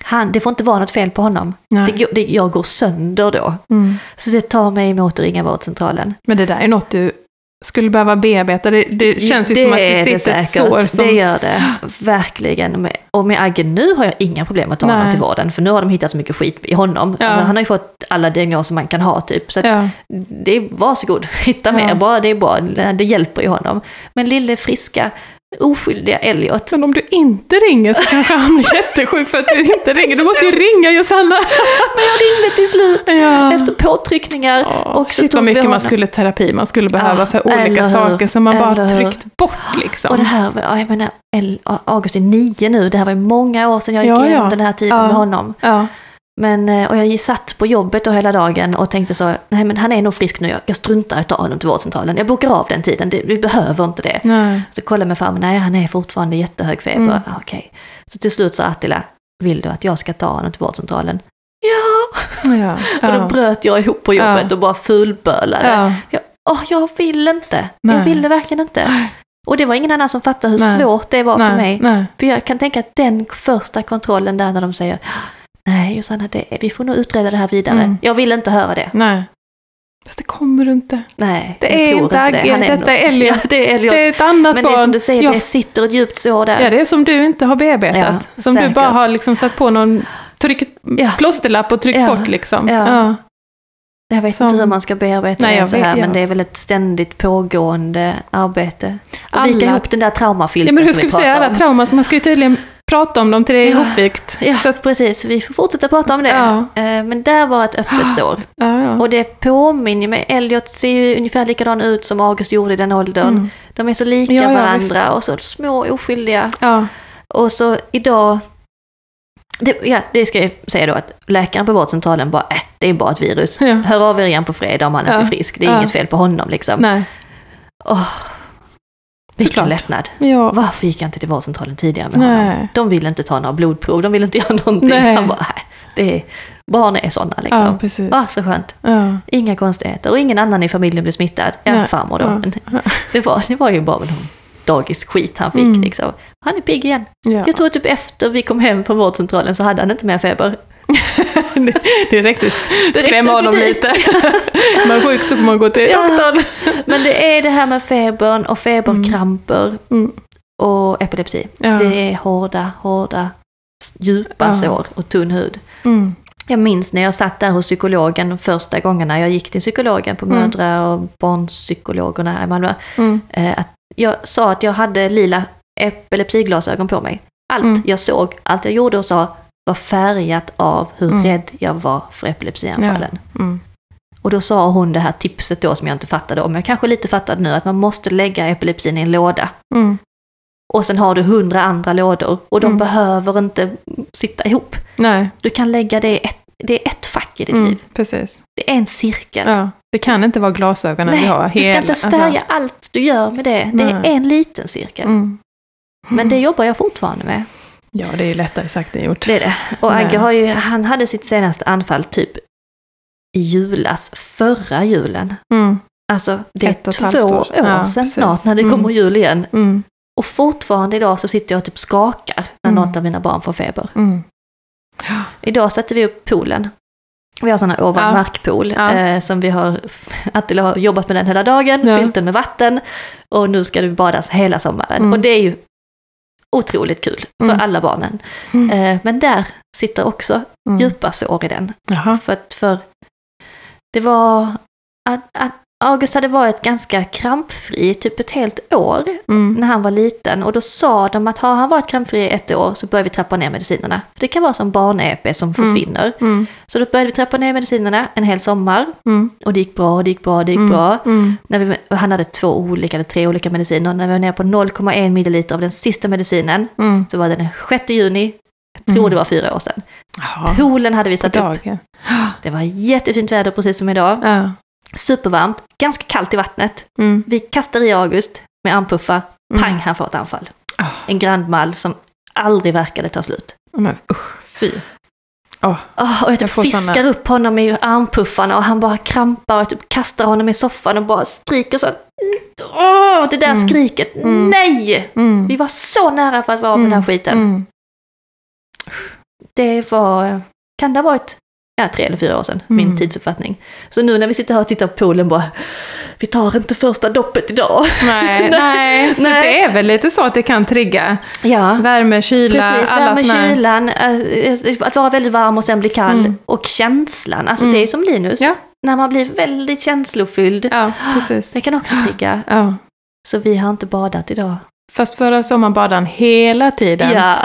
Han, det får inte vara något fel på honom. Det, det, jag går sönder då. Mm. Så det tar mig emot att ringa vårdcentralen. Men det där är något du skulle behöva bearbeta. Det, det känns ju som att det sitter ett säkert. sår som... Det gör det, verkligen. Och med, Aggen nu har jag inga problem att ta honom Nej. till vården, för nu har de hittat så mycket skit i honom. Ja. Han har ju fått alla diagnoser man kan ha typ. Så att Ja. det är varsågod, hitta Ja. mer, bara det är bra, det hjälper ju honom. Men lille friska, oskyldiga Elliot, Men om du inte ringer så kanske han blir jättesjuk för att du inte ringer. Du måste ju ringa Josanna! jag ringde till slut Ja. efter påtryckningar. Ja, och shit vad mycket man skulle terapi man skulle behöva Ja, för olika saker som man bara tryckt bort liksom. Och det här, var- jag menar, August är nio nu, det här var ju många år sedan jag gick Ja, igenom ja. den här tiden Ja. med honom. Ja. Men, eh, och jag satt på jobbet då hela dagen och tänkte så, nej men han är nog frisk nu, jag, jag struntar i att ta honom till vårdcentralen. Jag bokar av den tiden, vi behöver inte det. Nej. Så kollade jag med farmor, nej han är fortfarande jättehög feber. Mm. Ah, Okej. Så till slut sa Attila, vill du att jag ska ta honom till vårdcentralen? Ja! Ja. Och då Ja. bröt jag ihop på jobbet Ja. och bara fulbölade. Ja. Jag, åh, jag vill inte. Jag Nej. ville verkligen inte. Och det var ingen annan som fattade hur Nej. svårt det var för mig. För jag kan tänka att den första kontrollen där när de säger Nej Josanna, det, vi får nog utreda det här vidare. Mm. Jag vill inte höra det. Nej. Fast det kommer du inte. Nej, Det jag är tror inte det. Agge, Han detta är Elliot. Ja, det är Elliot. Det är ett annat Men det är barn. som du säger, Jag det sitter ett djupt sår där. Ja, det är som du inte har bearbetat. Ja, som du säkert. bara har liksom satt på någon tryck, Ja. plåsterlapp och tryckt Ja. bort liksom. Ja. Ja. Jag vet som- inte hur man ska bearbeta Nej, det så här, vet, men ja. det är väl ett ständigt pågående arbete. Alla- vika ihop den där Ja, traumafilmen men hur ska vi säga pratar alla trauman? Man ska ju tydligen prata om dem till det är Ja. ihopvikt. Ja, Så att, precis. Vi får fortsätta prata om det. Ja. Eh, Men där var ett öppet sår. ja. Och det påminner mig, Elliot ser ju ungefär likadan ut som August gjorde i den åldern. Mm. De är så lika varandra och så små oskyldiga. Och så idag, det, ja, det ska jag säga då att läkaren på vårdcentralen bara, äh, det är bara ett virus. Ja. Hör av er igen på fredag om han Ja. inte är frisk. Det är Ja. inget fel på honom liksom. Nej. Åh, vilken lättnad. Ja. Varför gick jag inte till vårdcentralen tidigare med honom? Nej. De ville inte ta några blodprov, de ville inte göra någonting. Nej. Han bara, nej, det är, barn är sådana ja, liksom. precis. Ah, så skönt. Ja. Inga konstigheter och ingen annan i familjen blev smittad. Ja, Nej. farmor då. Ja. Det, var, det var ju bara någon dagisskit han fick Mm. liksom. Han är pigg igen. Ja. Jag tror typ efter vi kom hem från vårdcentralen så hade han inte mer feber. det, räckte skrämma honom lite. Är man sjuk så får man gå till Ja. doktorn. Men det är det här med febern och feberkramper Mm. och epilepsi. Ja. Det är hårda, hårda, djupa Ja. sår och tunn hud. Mm. Jag minns när jag satt där hos psykologen första gångerna jag gick till psykologen på Mm. mödra och barnpsykologerna här i Malmö. Mm. eh, att jag sa att jag hade lila epilepsiglasögon på mig. Allt Mm. jag såg, allt jag gjorde och sa var färgat av hur Mm. rädd jag var för epilepsianfallen. Mm. Och då sa hon det här tipset då som jag inte fattade om, jag kanske lite fattade nu, att man måste lägga epilepsin i en låda. Mm. Och sen har du hundra andra lådor och de Mm. behöver inte sitta ihop. Nej, Du kan lägga det i ett, det är ett fack i ditt mm. liv. precis. Det är en cirkel. Ja. Det kan inte vara glasögonen vi har. Nej, du ska inte färga allt du gör med det. Det är Nej. en liten cirkel. Mm. Men det jobbar jag fortfarande med. Ja, det är ju lättare sagt än gjort. Det är det. Och. Agge har ju, han hade sitt senaste anfall typ i julas, förra julen. Mm. Alltså det är och två år. år Ja, sedan precis. snart när det Mm. kommer jul igen. Mm. Och fortfarande idag så sitter jag och typ skakar när Mm. något av mina barn får feber. Mm. Idag satte vi upp poolen. Vi har sån här ovan Ja. markpool Ja. eh, som vi har, Attila har jobbat med den hela dagen, Ja. fyllt den med vatten och nu ska det badas hela sommaren. Mm. Och det är ju otroligt kul för Mm. alla barnen. Mm. Eh, men där sitter också Mm. djupa sår i den. Jaha. För, för det var, att, att August hade varit ganska krampfri typ ett helt år Mm. när han var liten och då sa de att har han varit krampfri ett år så börjar vi trappa ner medicinerna. För det kan vara som barn-EP som försvinner. Mm. Så då började vi trappa ner medicinerna en hel sommar Mm. och det gick bra och det gick bra och det gick Mm. bra. Mm. När vi, han hade två olika eller tre olika mediciner. När vi var nere på 0,1 milliliter av den sista medicinen Mm. så var det den 6 juni, jag tror Mm. det var fyra år sedan. Jaha. Poolen hade vi satt upp. Det var jättefint väder precis som idag. Ja. Supervarmt, ganska kallt i vattnet. Mm. Vi kastar i August med armpuffar. Pang, Mm. han får ett anfall. Ah. En grandmal som aldrig verkade ta slut. Men usch, fy. Åh, och jag typ Jag fiskar såna- upp honom i armpuffarna och han bara krampar och typ kastar honom i soffan och bara skriker så Åh, det där Mm. skriket, Mm. nej! Mm. Vi var så nära för att vara av med den här skiten. Mm. Det var, kan det ha varit, ja tre eller fyra år sedan, min Mm. tidsuppfattning. Så nu när vi sitter här och tittar på poolen bara, vi tar inte första doppet idag. Nej, nej, för Nej. det är väl lite så att det kan trigga Ja, värme, kyla, Precis, alla värme, såna kylan, eh, att vara väldigt varm och sen bli kall Mm. och känslan. Alltså Mm. det är som Linus, Ja. när man blir väldigt känslofylld. Ja. Det kan också trigga. Ja. Så vi har inte badat idag. Fast förra sommaren badade han hela tiden. Ja,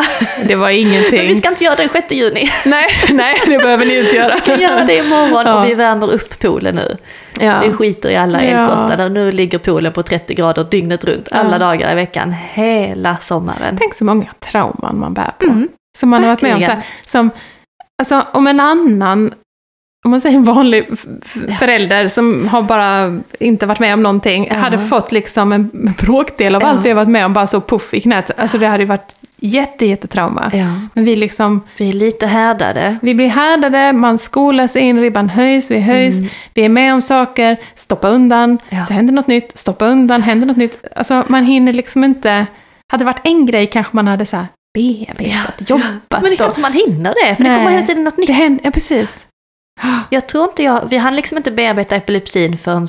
Det var men ingenting. vi ska inte göra det den 6 juni. Nej, nej, det behöver ni inte göra. Vi kan göra det imorgon Ja. och vi värmer upp poolen nu. Ja. Vi skiter i alla Ja. elkostnader. Nu ligger poolen på 30 grader dygnet runt, alla Ja. dagar i veckan, hela sommaren. Tänk så många trauman man bär på. Mm. Som man har varit med om. Så verkligen. här, som, alltså om en annan, om man säger en vanlig Ja. förälder som har bara inte varit med om någonting, Ja. hade fått liksom en bråkdel av Ja. allt vi har varit med om, bara så puff i knät. Alltså det hade ju varit jätte, jättetrauma. Ja, Men vi liksom, vi är lite härdade. vi blir härdade, man skolas in, ribban höjs, vi höjs, Mm. vi är med om saker, stoppa undan, Ja. så händer något nytt, stoppa undan, händer något nytt. Alltså man hinner liksom inte, hade det varit en grej kanske man hade så här bearbetat, jobbat. Men det är klart man hinner det, för det Nej. kommer hela tiden något nytt. det händer, ja precis. Jag tror inte jag, vi hann liksom inte bearbeta epilepsin förrän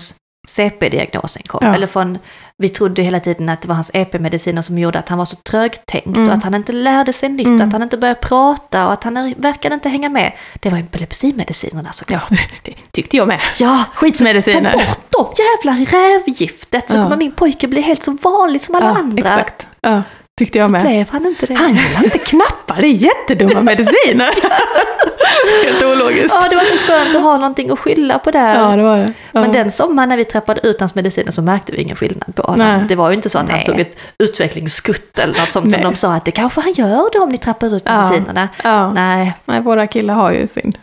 CP-diagnosen kom. Ja. Eller från, vi trodde hela tiden att det var hans EP-mediciner som gjorde att han var så trögtänkt Mm. och att han inte lärde sig nytt, Mm. att han inte började prata och att han verkade inte hänga med. Det var epilepsimedicinerna såklart. Ja, det tyckte jag med. Ja, ta Skitmediciner. bort dem jävla rävgiftet så Ja. kommer min pojke bli helt så vanlig som alla ja, andra. Exakt. Ja, tyckte jag Så med. blev han inte det. Han gillar inte knappar, det är jättedumma mediciner. Helt ologiskt. Ja, det var så skönt att ha någonting att skylla på där. Ja, det var det. Ja. Men den sommaren när vi trappade ut hans mediciner så märkte vi ingen skillnad på honom. Nej. Det var ju inte så att han Nej. tog ett utvecklingsskutt eller något sånt som Nej. de sa att det kanske han gör då om ni trappar ut Ja. medicinerna. ja. Nej, Nej, våra killar har ju sin.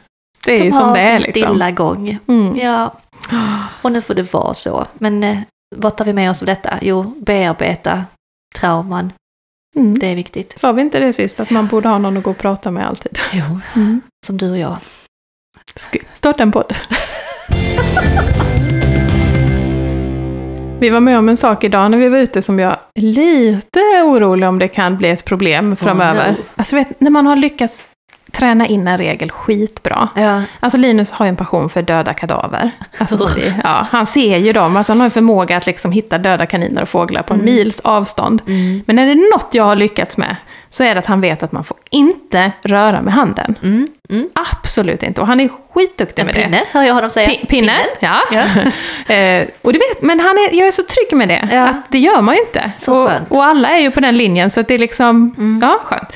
Det är de ju som det är sin liksom. stilla gång. Mm. Ja, och nu får det vara så. Men eh, vad tar vi med oss av detta? Jo, bearbeta trauman. Mm. Det är viktigt. Sa vi inte det sist, att man borde ha någon att gå och prata med alltid? Jo, Mm. som du och jag. Starta en podd. Vi var med om en sak idag när vi var ute som jag är lite orolig om det kan bli ett problem framöver. no. Alltså vet, när man har lyckats träna in en regel skitbra. Ja. Alltså Linus har ju en passion för döda kadaver. Alltså, så vi, ja, han ser ju dem, alltså han har en förmåga att liksom hitta döda kaniner och fåglar på en Mm. mils avstånd. Mm. Men är det något jag har lyckats med så är det att han vet att man får inte röra med handen. Mm. Mm. Absolut inte. Och han är skitduktig En med det. pinne, hör jag honom säga. Pi- Pinne, ja. Ja. eh, och det vet, men han är, jag är så trygg med det, Ja. att det gör man ju inte. Så och, skönt. och alla är ju på den linjen, så det är liksom, Mm. ja, skönt.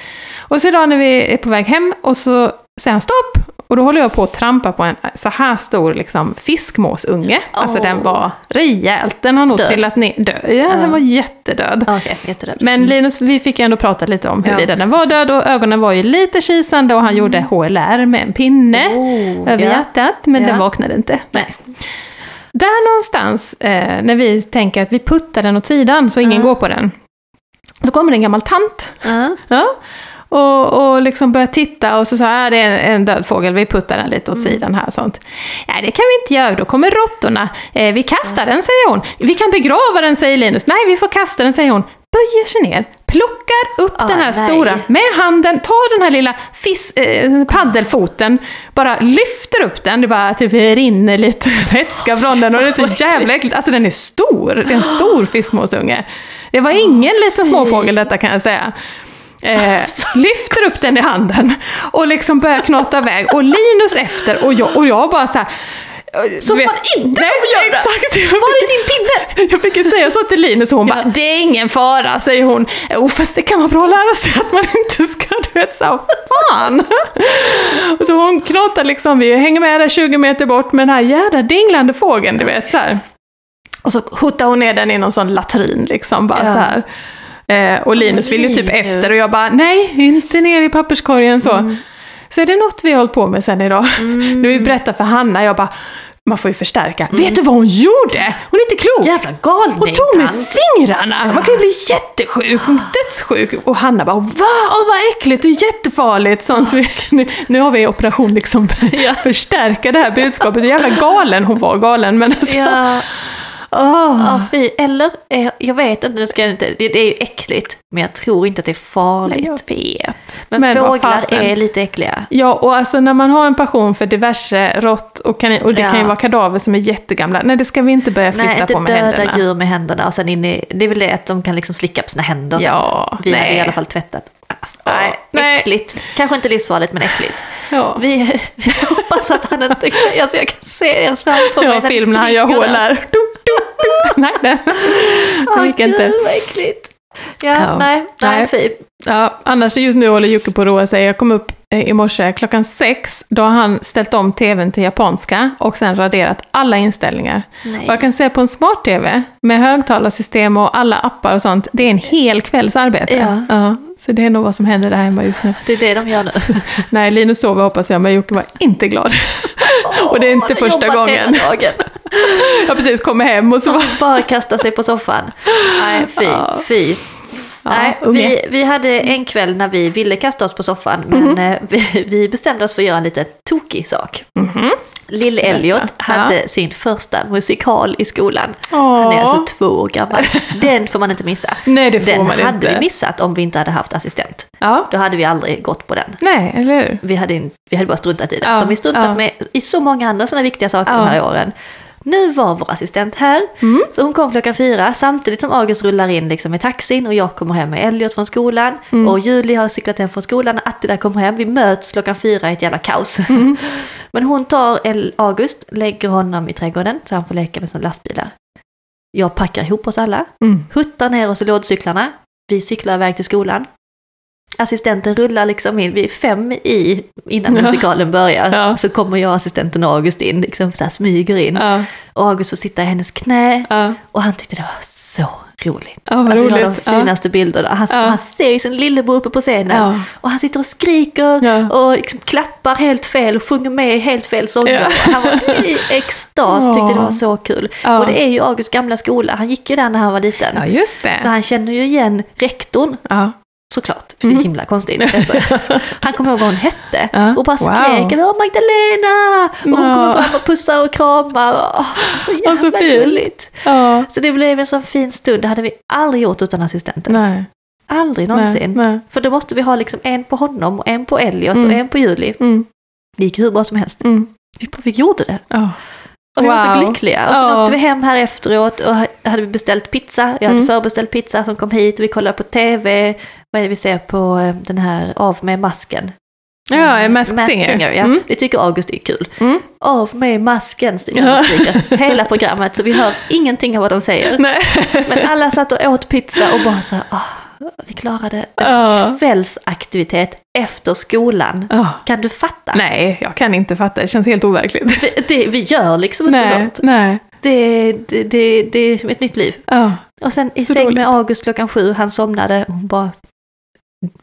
Och så idag när vi är på väg hem, och så säger han stopp! Och då håller jag på att trampa på en så här stor liksom, fiskmåsunge. Alltså Åh. den var rejält, den har nog Död. trillat ner. Död. Ja, Ja. den var jättedöd. Okej, jättedöd. Men Linus, vi fick ju ändå prata lite om huruvida Ja. den var död och ögonen var ju lite kisande och han gjorde HLR med en pinne Oh, över ja. hjärtat, men Ja. den vaknade inte. Nej. Där någonstans, eh, när vi tänker att vi puttar den åt sidan så ingen Ja. går på den, så kommer det en gammal tant. Ja. Ja. Och, och liksom började titta och så sa jag, "Ah, det är en, en död fågel, vi puttar den lite åt sidan här och sånt. Nej, det kan vi inte göra, då kommer råttorna. Eh, vi kastar den, säger hon. Vi kan begrava den, säger Linus. Nej, vi får kasta den, säger hon. Böjer sig ner, plockar upp Ah, den här nej. stora med handen, tar den här lilla fis, eh, paddelfoten, bara lyfter upp den, det bara typ rinner lite vätska från den och det är så jävla äckligt. Alltså den är stor, det är en stor fiskmåsunge. Det var ingen liten småfågel detta kan jag säga. Eh, lyfter upp den i handen och liksom börjar knata iväg och Linus efter och jag, och jag bara så här. eh, Så får man inte nej, göra. Exakt! Var är din pinne? jag fick ju säga så till Linus och hon bara, det är ingen fara, säger hon. Oh, fast det kan vara bra att lära sig att man inte ska, du vet, så fan. Och så hon knatar liksom, vi hänger med där 20 meter bort med den här jädra dinglande fågeln, du vet så här. Och så huttar hon ner den i någon sån latrin liksom, bara Ja. så här. Eh, och Linus vill ju typ efter och jag bara, nej, inte ner i papperskorgen så. Mm. Så är det något vi har hållit på med sen idag. Nu vi berättar för Hanna, jag bara, man får ju förstärka. Vet du vad hon gjorde? Hon är inte klok! Jävla galning Hon tog med fingrarna! Man kan ju bli jättesjuk, dödssjuk. Och Hanna bara va? Åh, vad äckligt, är jättefarligt. Sånt. Så nu, nu har vi operation liksom förstärka det här budskapet. Jävla galen, hon var galen men alltså. Ja, åh. ja, fy. Eller, eh, jag vet inte, nu ska jag inte, det, det är ju äckligt, men jag tror inte att det är farligt. Jag vet. Men, Men fåglar är lite äckliga. Ja, och alltså när man har en passion för diverse rått och, kanin, och det Ja. kan ju vara kadaver som är jättegamla. Nej, det ska vi inte börja flytta Nej, inte på med döda händerna. djur med händerna och sen in i, det är väl det att de kan liksom slicka på sina händer. Ja, Vi hade nej. i alla fall tvättat. Nej, nej. äckligt. Kanske inte livsfarligt, men äckligt. Ja. Vi, vi hoppas att han inte kan, alltså jag kan se er framför mig. Ja, när film när han gör hål. Dum, dum. Nej, det, Åh, gick inte. Gud, vad äckligt. Ja, Ja. nej, nej, Nej. fy. Ja, annars just nu håller Jocke på att roa sig. Jag kom upp eh, i morse klockan sex. Då har han ställt om tvn till japanska och sen raderat alla inställningar. Nej. Och jag kan säga på en smart-tv med högtalarsystem och alla appar och sånt, det är en hel kvälls arbete. Ja. Så det är nog vad som händer där hemma just nu. Det är det de gör nu. Nej, Linus sover hoppas jag, men Jocke var inte glad. Och det är inte första gången. Jag precis kommit hem och så var... Bara kasta sig på soffan. Nej, fy, fy. Ja, Nej, vi, vi hade en kväll när vi ville kasta oss på soffan, men eh, vi, vi bestämde oss för att göra en lite tokig sak. Mhm. Lill Elliot hade sin första musikal i skolan. Han är Åh. alltså två år gammal. Den får man inte missa. Nej, det får Den man hade inte. vi missat om vi inte hade haft assistent. Ja. Då hade vi aldrig gått på den. Nej, eller hur? Vi hade, vi hade bara struntat i det. Ja, Som vi struntat ja. med i så många andra sådana viktiga saker Ja. de här åren. Nu var vår assistent här, Mm. så hon kom klockan fyra samtidigt som August rullar in liksom med taxin och jag kommer hem med Elliot från skolan Mm. och Julie har cyklat hem från skolan och Attila kommer hem. Vi möts klockan fyra i ett jävla kaos. Mm. Men hon tar El- August, lägger honom i trädgården så han får leka med sina lastbilar. Jag packar ihop oss alla, Mm. huttar ner oss i lådcyklarna. Vi cyklar iväg till skolan. Assistenten rullar liksom in, vi är fem i innan Ja. musikalen börjar. Ja. Så kommer jag och assistenten August in, liksom så här smyger in. Ja, Och August får sitta i hennes knä. Och han tyckte det var så roligt. Ja, alltså vi har de roligt. Finaste bilderna. Han, han ser sin lillebror uppe på scenen. Och han sitter och skriker och liksom klappar helt fel och sjunger med helt fel sånger. Han var i extas, tyckte det var så kul. Och det är ju Augusts gamla skola, han gick ju där när han var liten. ja, just det. Så han känner ju igen rektorn. Såklart. För det är himla konstigt. Alltså, han kommer ihåg vad hon hette Ja. och bara Wow. skrek Åh Magdalena! Och hon kommer fram och pussar och kramar. Så jävla så gulligt. ja. Så det blev en sån fin stund, det hade vi aldrig gjort utan assistenten. Nej. Aldrig Nej. någonsin. Nej. För då måste vi ha liksom en på honom och en på Elliot Mm. och en på Julie. Mm. Det gick hur bra som helst. Mm. Vi, vi gjorde det. Ja. Och vi var så Wow. lyckliga. Och sen Ja. åkte vi hem här efteråt och hade vi beställt pizza. Jag hade Mm. förbeställt pizza som kom hit och vi kollade på TV. Vad är det vi ser på eh, den här Av med masken? Ja, en Masked Singer. ja. Mm. Det tycker August är kul. Mm. Av med masken, Ja. skriker hela programmet så vi hör ingenting av vad de säger. Nej. Men alla satt och åt pizza och bara så här, "Ah, vi klarade en Ja. kvällsaktivitet efter skolan. Ja. Kan du fatta? Nej, jag kan inte fatta. Det känns helt overkligt. Det, det, vi gör liksom inte Nej, sånt. nej. Det, det, det, det är som ett nytt liv. Ja. Och sen i Så säng roligt. med August klockan sju, han somnade och hon bara,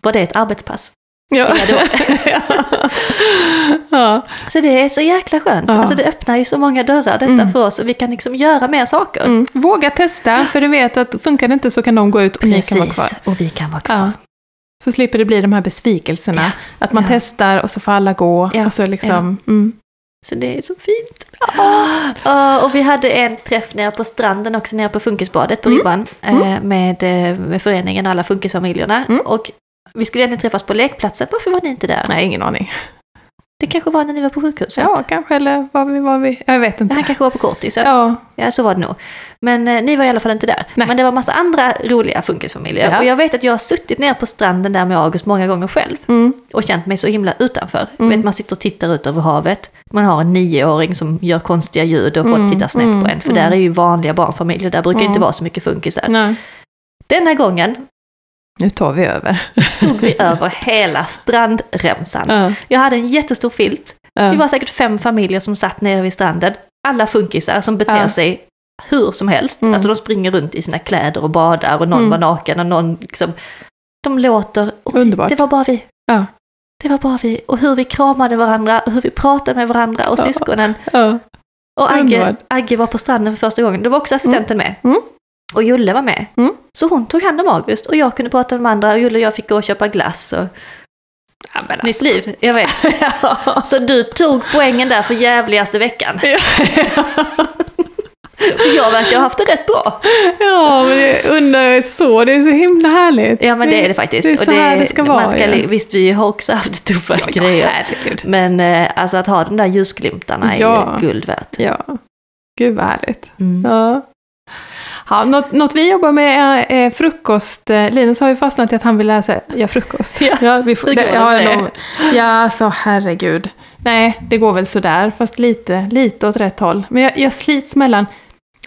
var det ett arbetspass? Ja. Ja. Så det är så jäkla skönt. Ja. Alltså det öppnar ju så många dörrar detta Mm. för oss och vi kan liksom göra mer saker. Mm. Våga testa, för du vet att funkar det inte så kan de gå ut och ni kan vara kvar. och vi kan vara kvar. Ja. Så slipper det bli de här besvikelserna. Ja. Att man testar och så får alla gå. Ja. Och så liksom, mm. Så det är så fint. Ja, och vi hade en träff nere på stranden också, nere på Funkisbadet på Mm. Ribban. eh, Med, eh, med föreningen och alla funkisfamiljerna. Mm. Och vi skulle egentligen träffas på lekplatsen. Varför var ni inte där? Nej, ingen aning. Det kanske var när ni var på sjukhuset? Ja, kanske, eller var vi, var vi? Jag vet Han inte. kanske var på kortis. Ja. Ja, så var det nog. Men eh, ni var i alla fall inte där. Nej. Men det var massa andra roliga funkisfamiljer. Ja. Och jag vet att jag har suttit nere på stranden där med August många gånger själv. mm. och känt mig så himla utanför. Mm. Vet, man sitter och tittar ut över havet. Man har en nioåring som gör konstiga ljud och folk Mm, tittar snett mm, på en. För mm. där är ju vanliga barnfamiljer, där brukar Mm. inte vara så mycket funkisar. nej. Denna gången Nu tar vi över. tog vi över hela strandremsan. Ja, Jag hade en jättestor filt. ja. Vi var säkert fem familjer som satt nere vid stranden. Alla funkisar som beter Ja. sig hur som helst. Mm. Alltså de springer runt i sina kläder och badar och någon Mm. var naken och någon liksom... De låter... Underbart. Det var bara vi. Ja. Det var bara vi. Och hur vi kramade varandra, och hur vi pratade med varandra och Ja. syskonen. Ja. Och Agge. Agge var på stranden för första gången. Då var också assistenten med. Och Julle var med. Mm. Så hon tog hand om August och jag kunde prata med de andra och Julle och jag fick gå och köpa glass. Och... Ja, men Nytt liv, jag vet. Ja. Så du tog poängen där för jävligaste veckan. För jag verkar ha haft det rätt bra. ja, men jag undrar så. Det är så himla härligt. Ja men det är det faktiskt. Det är så och här det ska man vara, ska, ja. Visst, vi har också haft tuffa grejer. herregud. Men eh, alltså att ha de där ljusglimtarna är Ja. ju guld värt. Ja. Gud vad härligt. Mm. Ja. Ja, något, något vi jobbar med är, är frukost. Eh, Linus har ju fastnat i att han vill lära sig göra frukost. Ja. vi får, det, det ja, lov- ja, så herregud. Nej, det går väl sådär, fast lite, lite åt rätt håll. Men jag, jag slits mellan...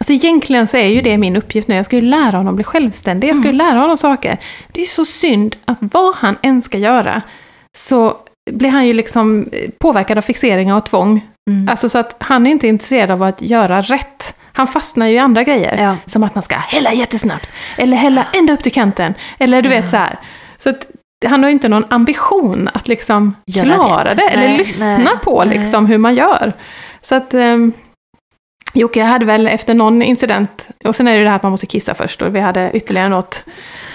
Alltså egentligen så är ju det min uppgift nu. Jag ska ju lära honom bli självständig. Jag ska ju Mm. lära honom saker. Det är så synd att vad han än ska göra så blir han ju liksom eh, påverkad av fixeringar och tvång. Mm. Alltså så att han är inte intresserad av att göra rätt. Han fastnar ju i andra grejer. Ja. Som att man ska hälla jättesnabbt. Eller hälla ända upp till kanten. Eller du vet så här. Så att han har ju inte någon ambition att liksom Göra klara rätt. det. Eller Nej, lyssna nej, på nej. liksom hur man gör. Så att um, Jocke hade väl efter någon incident, och sen är det ju det här att man måste kissa först. Och vi hade ytterligare något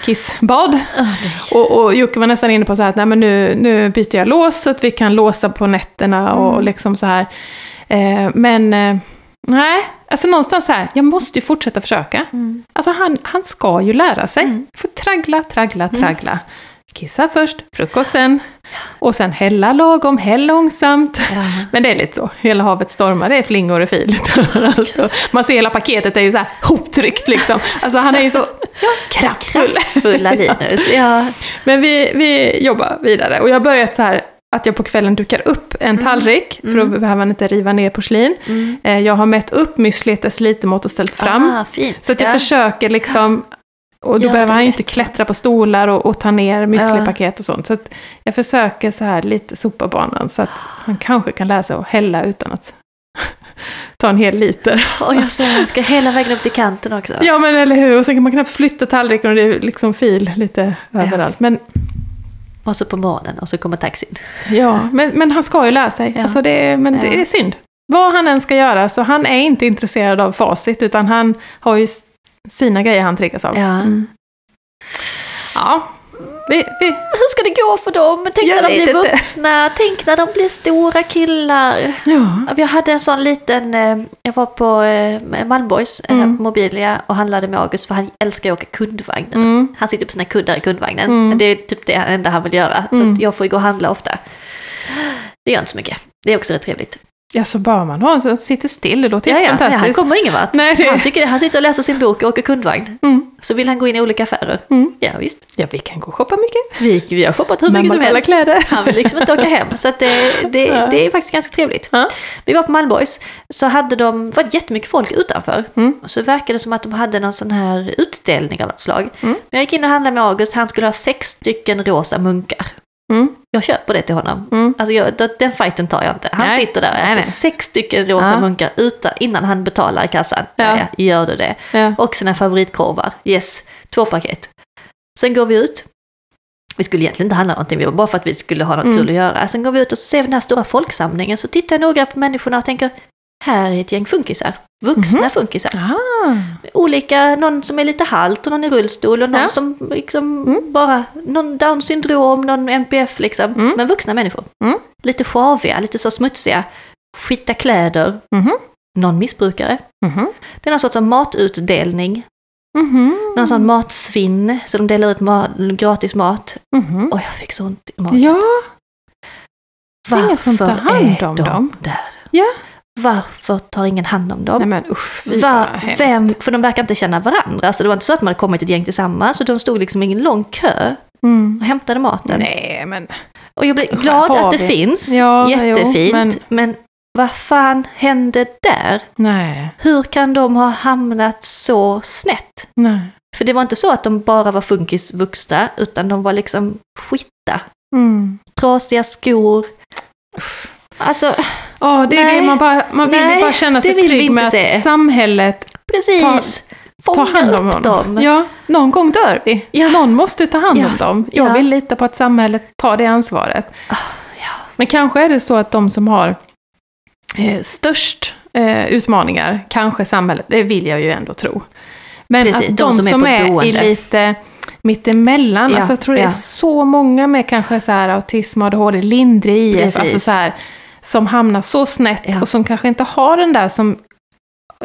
kissbad. Det- Och, och Jocke var nästan inne på så här att Nej, men nu, nu byter jag lås så att vi kan låsa på nätterna och Mm. liksom så här. Eh, men eh, nej, alltså någonstans här, jag måste ju fortsätta försöka. Mm. Alltså han, han ska ju lära sig. Mm. Får traggla, traggla, Mm. traggla. Kissa först, frukost sen. Och sen hälla lagom, häll långsamt. Ja. Men det är lite så, hela havet stormar, det är flingor och fil. Och Man ser hela paketet är ju så här hoptryckt liksom. Alltså han är ju så kraftfull. Fulla Linus. Ja. Men vi, vi jobbar vidare och jag har börjat så här att jag på kvällen dukar upp en tallrik, för då Mm. behöver man inte riva ner porslin. Mm. Eh, Jag har mätt upp müslit, dess litermått och ställt fram. Ah, så att jag ja. försöker liksom, och då Gör behöver han ju inte klättra på stolar och, och ta ner müslipaket och sånt. Så att jag försöker så här lite sopa banan så att han kanske kan lära sig att hälla utan att ta en hel liter. Och jag ser han ska hela vägen upp till kanten också. Ja men eller hur, och så kan man knappt flytta tallriken och det är liksom fil lite överallt. Men Och så på morgonen och så kommer taxin. Ja, men, men han ska ju lära sig. Ja. Alltså det, men det Ja. är synd. Vad han än ska göra, så han är inte intresserad av facit, utan han har ju sina grejer han triggas av. Ja. Mm. Ja, vi, vi, Hur ska det gå för dem? Tänk Jag när de blir inte. vuxna, tänk när de blir stora killar. ja. Jag hade en sån liten, eh, jag var på eh, Malmborgs Mm. Mobilia och handlade med August för han älskar att åka kundvagn. Mm. Han sitter på sina kuddar i kundvagnen. Mm. Det är typ det enda han vill göra. Så Mm. jag får ju gå och handla ofta. Det gör inte så mycket. Det är också rätt trevligt. Ja, så bara man har en som sitter still, det låter Ja, ju ja, ja, han fantastiskt. kommer ingen vart. Nej, det- Han, tycker, han sitter och läser sin bok och åker kundvagn. Mm. Så vill han gå in i olika affärer. Mm. Ja visst. Ja, vi kan gå och shoppa mycket. Vi, vi har shoppat hur mycket som helst. kläder. Han vill liksom inte åka hem. Så det, det, Ja. det är faktiskt ganska trevligt. Ja. Vi var på Malmborgs. Så hade de, var det jättemycket folk utanför. Mm. Och så verkade det som att de hade någon sån här utdelning av något slag. Mm. Men jag gick in och handlade med August. Han skulle ha sex stycken rosa munkar. Mm. Jag köper det till honom. Mm. Alltså jag, den fighten tar jag inte. Han Nej. sitter där och äter nej. sex stycken rosa Ja. munkar utan, innan han betalar i kassan. Ja. Ja, gör du det. Ja. Och sina favoritkorvar. Yes, två paket. Sen går vi ut. Vi skulle egentligen inte handla någonting, vi var bara för att vi skulle ha något Mm. kul att göra. Sen går vi ut och så ser vi den här stora folksamlingen. Så tittar jag noga på människorna och tänker, här är ett gäng funkisar. Vuxna Mhm. funkisar. Ah. Olika, någon som är lite halt och någon i rullstol och någon Ja. som liksom Mm. bara, någon down syndrom, någon NPF liksom. Mm. Men vuxna människor. Mm. Lite sjaviga, lite så smutsiga. Skita kläder. Mhm. Någon missbrukare. Mhm. Det är någon sorts matutdelning. Mhm. Någon sån matsvinn, så de delar ut ma- gratis mat. Mhm. Och jag fick så ont i magen. Ja, det är de där? Ja. Varför tar ingen hand om dem? nej men usch, fy Va, vad hemskt. vem, för de verkar inte känna varandra, så det var inte så att de hade kommit ett gäng tillsammans, så de stod liksom i en lång kö Mm. och hämtade maten. Nej, men Och jag Usch, glad att det vi- finns, Ja, jättefint, jo, men... men- vad fan hände där? nej, Hur kan de ha hamnat så snett? nej. För det var inte så att de bara var funkis vuxna, utan de var liksom skitta. Mm. Trasiga skor. Alltså, Ja, det är Nej. det man bara, man vill Nej, bara känna sig trygg med att se. samhället precis. tar Fånga hand om honom. dem. Ja, någon gång dör vi. Ja. Någon måste ta hand om Ja. dem. Jag Ja. vill lita på att samhället tar det ansvaret. Ah, ja. Men kanske är det så att de som har eh, störst eh, utmaningar, kanske samhället, det vill jag ju ändå tro. Men Precis, att de de, som är som är, i lite mittemellan, Ja, alltså jag tror det är så många med kanske så här autism, ADHD, lindrig IF, alltså så här, som hamnar så snett Ja. och som kanske inte har den där som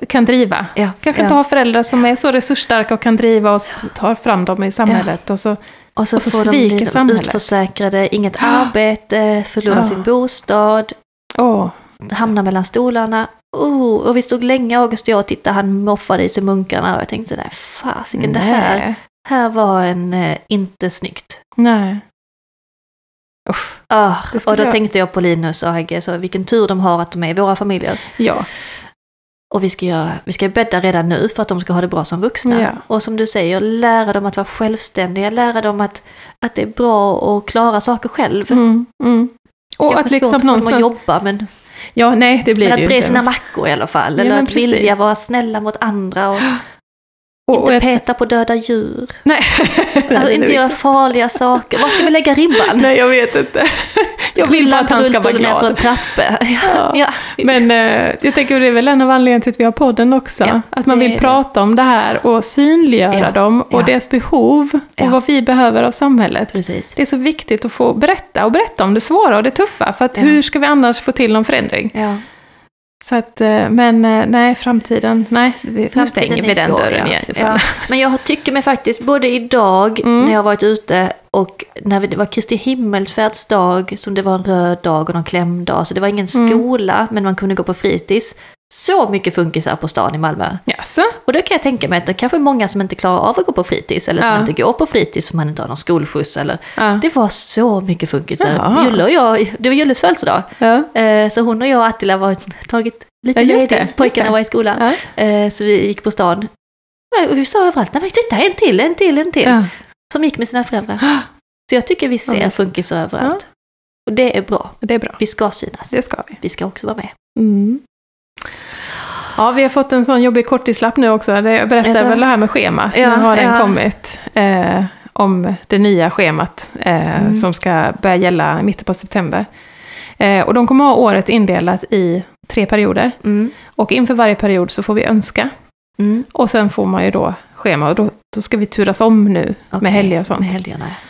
kan driva. Ja, Kanske inte har föräldrar som är så resursstarka och kan driva och tar fram dem i samhället. Och så, Och så, Och så får de sviker bli samhället. utförsäkrade, inget arbete, förlorar sin bostad, åh, hamnar mellan stolarna. Oh, och vi stod länge, August och jag, och tittade, han moffade i sig munkarna och jag tänkte, nej fasiken, det här, här var en eh, inte snyggt. nej. Usch, Ah, och då jag- tänkte jag på Linus och Agge, så vilken tur de har att de är i våra familjer. ja. Och vi ska, göra, vi ska bädda redan nu för att de ska ha det bra som vuxna. Ja. Och som du säger, lära dem att vara självständiga, lära dem att, att det är bra att klara saker själv. Mm, mm. Och Kanske att liksom svårt för dem att någonstans... jobba, men, Ja, nej, det blir men det att bre sina mackor i alla fall. Ja, eller att vilja precis. vara snälla mot andra Och, inte jag, peta på döda djur. nej. Alltså inte göra farliga saker. Var ska vi lägga ribban? nej, jag vet inte. Jag vill bara att han ska vara rullstolen ner en glad. trappa. Ja. Ja. Men eh, jag tänker det är väl en av anledningarna till att vi har podden också. Ja, att man vill det. prata om det här och synliggöra Ja, dem och deras behov och vad vi behöver av samhället. Precis. Det är så viktigt att få berätta och berätta om det svåra och det tuffa. För att hur ska vi annars få till någon förändring? Så att, eh, men eh, nej, framtiden, nej, nu stänger vi den dörren igen. Ja. Men jag tycker mig faktiskt, både idag Mm. när jag har varit ute och när det var Kristi himmelsfärdsdag, som det var en röd dag och någon klämdag, så det var ingen Mm. skola, men man kunde gå på fritids. Så mycket funkisar på stan i Malmö. Jaså? Och då kan jag tänka mig att det kanske är många som inte klarar av att gå på fritids, eller som Ja. inte går på fritids för man inte har någon skolskjuts. Eller. Ja. Det var så mycket funkisar. Jaha. Julle och jag, det var Julles födelsedag, Ja. eh, så hon och jag och Attila var tagit lite Ja, ledigt, det, pojkarna var i skolan. Eh, Så vi gick på stan. Och vi sa överallt, nej men titta en till, en till, en till. Som gick med sina föräldrar. Så jag tycker vi ser funkisar överallt. Och det är bra. Det är bra. Vi ska synas. Det ska vi. Vi ska också vara med. Mm. Ja, vi har fått en sån jobbig korttislapp nu också. Det jag berättar väl det här med schemat. Ja, nu har den ja. kommit. Eh, om det nya schemat eh, Mm. som ska börja gälla i mitten på september. Eh, och de kommer ha året indelat i tre perioder. Mm. Och inför varje period så får vi önska. Mm. Och sen får man ju då schema och då, då ska vi turas om nu Okej, med helger och sånt.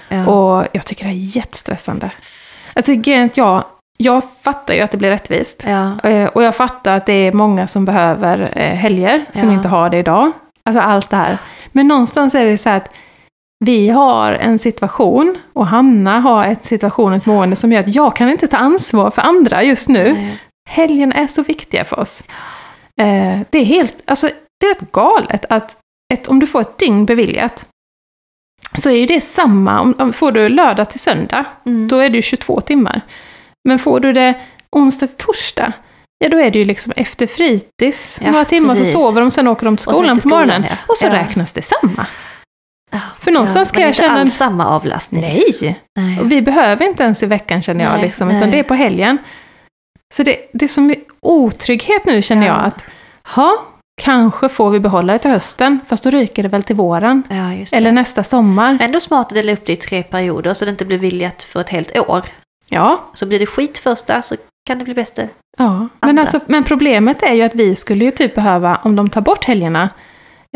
Ja. Och jag tycker det är jättestressande. Alltså grejen att jag, jag fattar ju att det blir rättvist. ja. Eh, Och jag fattar att det är många som behöver eh, helger, som Ja. inte har det idag. Alltså allt det här. Men någonstans är det så att vi har en situation, och Hanna har ett situation, ett mående som gör att jag kan inte ta ansvar för andra just nu. Nej. Helgen är så viktiga för oss. Eh, det är helt, alltså det är rätt galet att ett, om du får ett dygn beviljat, så är ju det samma, om, om får du lördag till söndag, Mm. då är det ju 22 timmar. Men får du det onsdag till torsdag, ja då är det ju liksom efter fritids, Ja, några timmar precis. så sover de, sen åker de till skolan på morgonen. ja. Och så Ja. räknas det samma. Ja. För någonstans ja, ska men jag inte känna... alls samma avlastning. Nej! Nej. Och vi behöver inte ens i veckan känner jag, Nej, liksom, nej. utan det är på helgen. Så det, det är mycket otrygghet nu känner Ja. jag att, ha, kanske får vi behålla det till hösten, fast då ryker det väl till våren. Ja, det. Eller nästa sommar. Ändå smart att dela upp det i tre perioder så det inte blir viljat för ett helt år. Ja, Så blir det skit första så kan det bli bättre. Ja, men, alltså, men problemet är ju att vi skulle ju typ behöva, om de tar bort helgerna,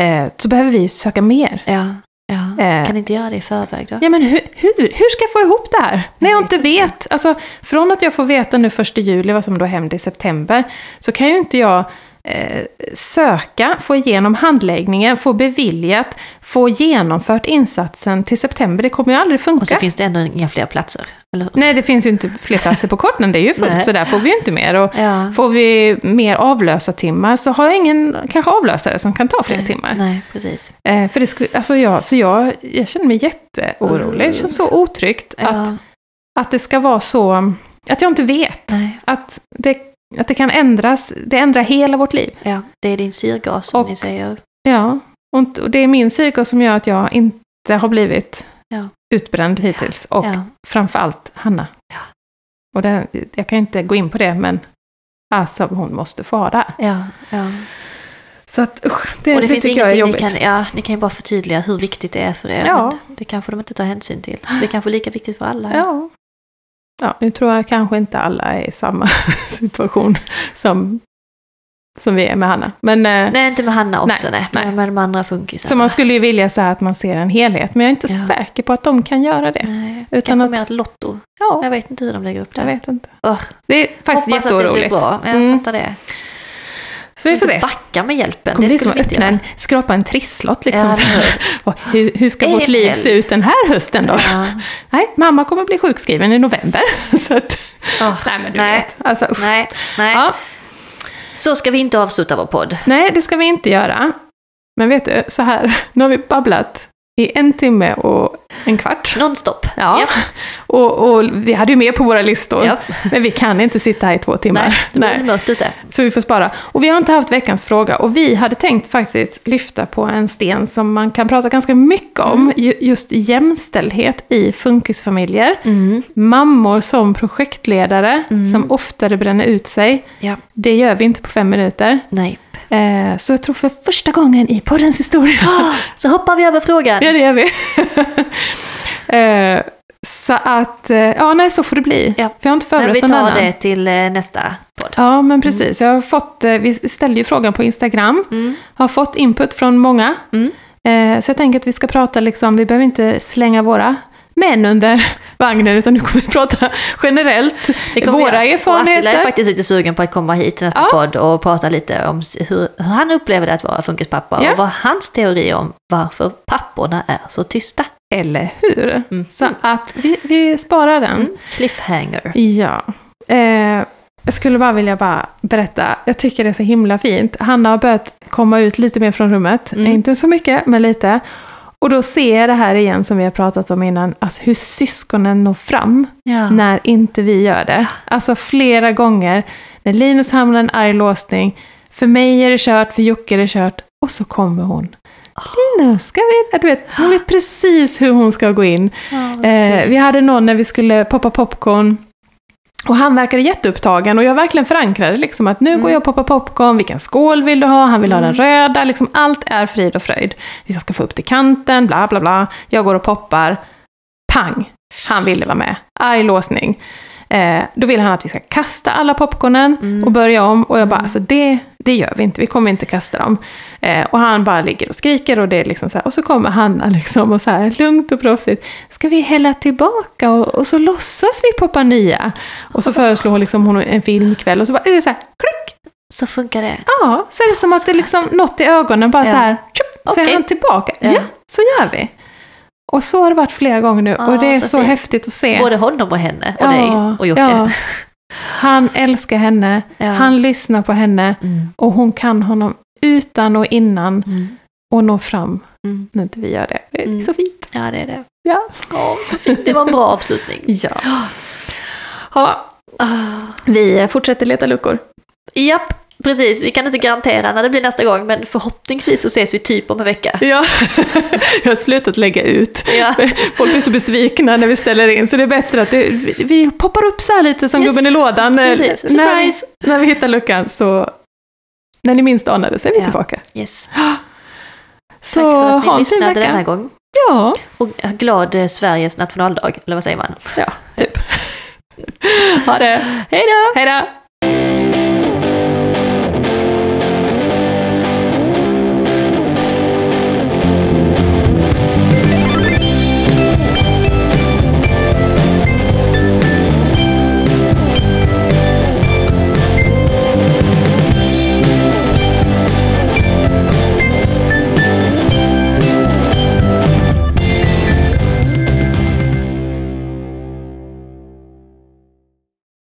eh, så behöver vi söka mer. Ja, ja. Eh. Kan inte göra det i förväg då? Ja, men hur, hur, hur ska jag få ihop det här? När jag inte vet. Alltså, från att jag får veta nu första juli vad som då händer i september, så kan ju inte jag eh, söka, få igenom handläggningen, få beviljat, få genomfört insatsen till september. Det kommer ju aldrig funka. Och så finns det ändå inga fler platser. Eller? Nej, det finns ju inte fler platser på korten, det är ju fullt, Nej. så där får vi ju inte mer. Och Ja. Får vi mer avlösartimmar så har jag ingen kanske avlösare som kan ta fler timmar. Nej, precis. Eh, för det skulle, alltså jag, så jag, jag känner mig jätteorolig. Det känns så otryggt att, Ja, att det ska vara så, att jag inte vet. nej. Att det, att det kan ändras, det ändrar hela vårt liv. ja, det är din syrgas som Och- ni säger. Ja, och det är min psykos som gör att jag inte har blivit Ja. utbränd hittills. Och Ja. framförallt Hanna. Ja. Och det, jag kan inte gå in på det, men alltså hon måste få ha det här. Ja, ja. Så att usch, det, och det, det finns tycker jag är jobbigt. ni kan, ja, ni kan ju bara förtydliga hur viktigt det är för er. Ja. Det kanske de inte tar hänsyn till. Det är kanske är lika viktigt för alla. Ja. Ja, nu tror jag kanske inte alla är i samma situation som, som vi är med Hanna. Men, eh, Nej, inte med Hanna också, Nej, nej. Men med de andra funkisarna. så man skulle ju vilja så att man ser en helhet, men jag är inte Ja. säker på att de kan göra det. Nej, Utan kanske att- mer ett lotto. Ja, Jag vet inte hur de lägger upp det. jag vet inte. Åh, Det är faktiskt Hoppas att det blir jätteoroligt. bra. Jag Mm. fattar det. Så vi får se. Backa med hjälpen. Det kommer det bli som att öppna en, skrapa en trisslott liksom. Ja, hur, hur ska vårt liv se ut den här hösten då? Ja. Nej, mamma kommer bli sjukskriven i november. Så att, Åh, nej men du nej. vet. Alltså, usch. Nej, nej. Ja, Så ska vi inte avsluta vår podd. nej, det ska vi inte göra. Men vet du, så här, nu har vi babblat i en timme och en kvart. Nonstop. Ja, Japp. och, och vi hade ju mer på våra listor. Japp. Men vi kan inte sitta här i två timmar. Nej, mörkt ute. Så vi får spara. Och vi har inte haft veckans fråga. Och vi hade tänkt faktiskt lyfta på en sten som man kan prata ganska mycket om. ju- Just jämställdhet i funkisfamiljer. Mm. Mammor som projektledare Mm. som oftare bränner ut sig. Ja. Det gör vi inte på fem minuter. Nej. Eh, så jag tror för första gången i poddens historia. Så hoppar vi över frågan. ja, det gör vi. eh, så att, eh, ja nej så får det bli. Ja. För jag har inte Men vi förberett någon tar annan. det till nästa podd. Ja, men precis. Jag har fått, vi ställde ju frågan på Instagram. Mm. Har fått input från många. Mm. Så jag tänker att vi ska prata liksom, vi behöver inte slänga våra män under vagnen, utan nu kommer vi prata generellt. Våra jag. Och Attila är erfarenheter. faktiskt lite sugen på att komma hit till nästa Ja. podd och prata lite om hur han upplever det att vara funkispappa Ja. och vad hans teori om varför papporna är så tysta. Eller hur? Mm. Så att vi, vi sparar den. Mm. Cliffhanger. Ja. Eh, jag skulle bara vilja bara berätta, jag tycker det är så himla fint. Hanna har börjat komma ut lite mer från rummet. Mm. Inte så mycket, men lite. Och då ser jag det här igen som vi har pratat om innan, alltså hur syskonen når fram Ja. när inte vi gör det. Alltså flera gånger, när Linus hamnar i en arg låsning, för mig är det kört, för Jocke är det kört, och så kommer hon. Linus, ska vi... Du vet, hon vet precis hur hon ska gå in. Eh, vi hade någon när vi skulle poppa popcorn. Och han verkade jätteupptagen och jag verkligen förankrade liksom att nu Mm. går jag och poppar popcorn, vilken skål vill du ha? Han vill ha den röda, liksom allt är frid och fröjd. Vi ska få upp till kanten, bla bla bla. Jag går och poppar. Pang! Han ville vara med. Arg låsning. Eh, då vill han att vi ska kasta alla popcornen Mm. och börja om. Och jag bara, alltså det, det gör vi inte, vi kommer inte kasta dem. Eh, och han bara ligger och skriker och det är liksom så här, och så kommer Hanna liksom och så här lugnt och proffsigt. Ska vi hälla tillbaka och, och så låtsas vi poppa nya? Och så föreslår hon liksom hon en filmkväll och så bara är det så här, klick! Så funkar det. Ja, så är det som att det liksom något i ögonen bara Ja. så här, tjup, så är Okej. han tillbaka. Ja. Ja. så gör vi. Och så har det varit flera gånger nu Ja, och det är så så, fint. häftigt att se. Både honom och henne och dig och Jocke. ja. Han älskar henne, Ja. han lyssnar på henne Mm. och hon kan honom utan och innan Mm. och når fram Mm. när inte vi gör det. Det är Mm. så fint. Ja, det är det. Ja. Ja, så fint. Det var en bra avslutning. Ja. ja. Ah. Vi fortsätter leta luckor. Japp, precis. Vi kan inte garantera när det blir nästa gång, men förhoppningsvis så ses vi typ om en vecka. Ja. Jag har slutat lägga ut. Ja, Folk blir så besvikna när vi ställer in, så det är bättre att det, vi- poppar upp så här lite som Yes. gubben i lådan. eh, Precis. När, när vi hittar luckan så, när ni minst anar det, så är vi Ja. tillbaka. yes. Så Tack för att ha ni fin lyssnade den här gången. Ja, Och glad eh, Sveriges nationaldag, eller vad säger man? ja, typ. Ha det! Hej då! Hej då!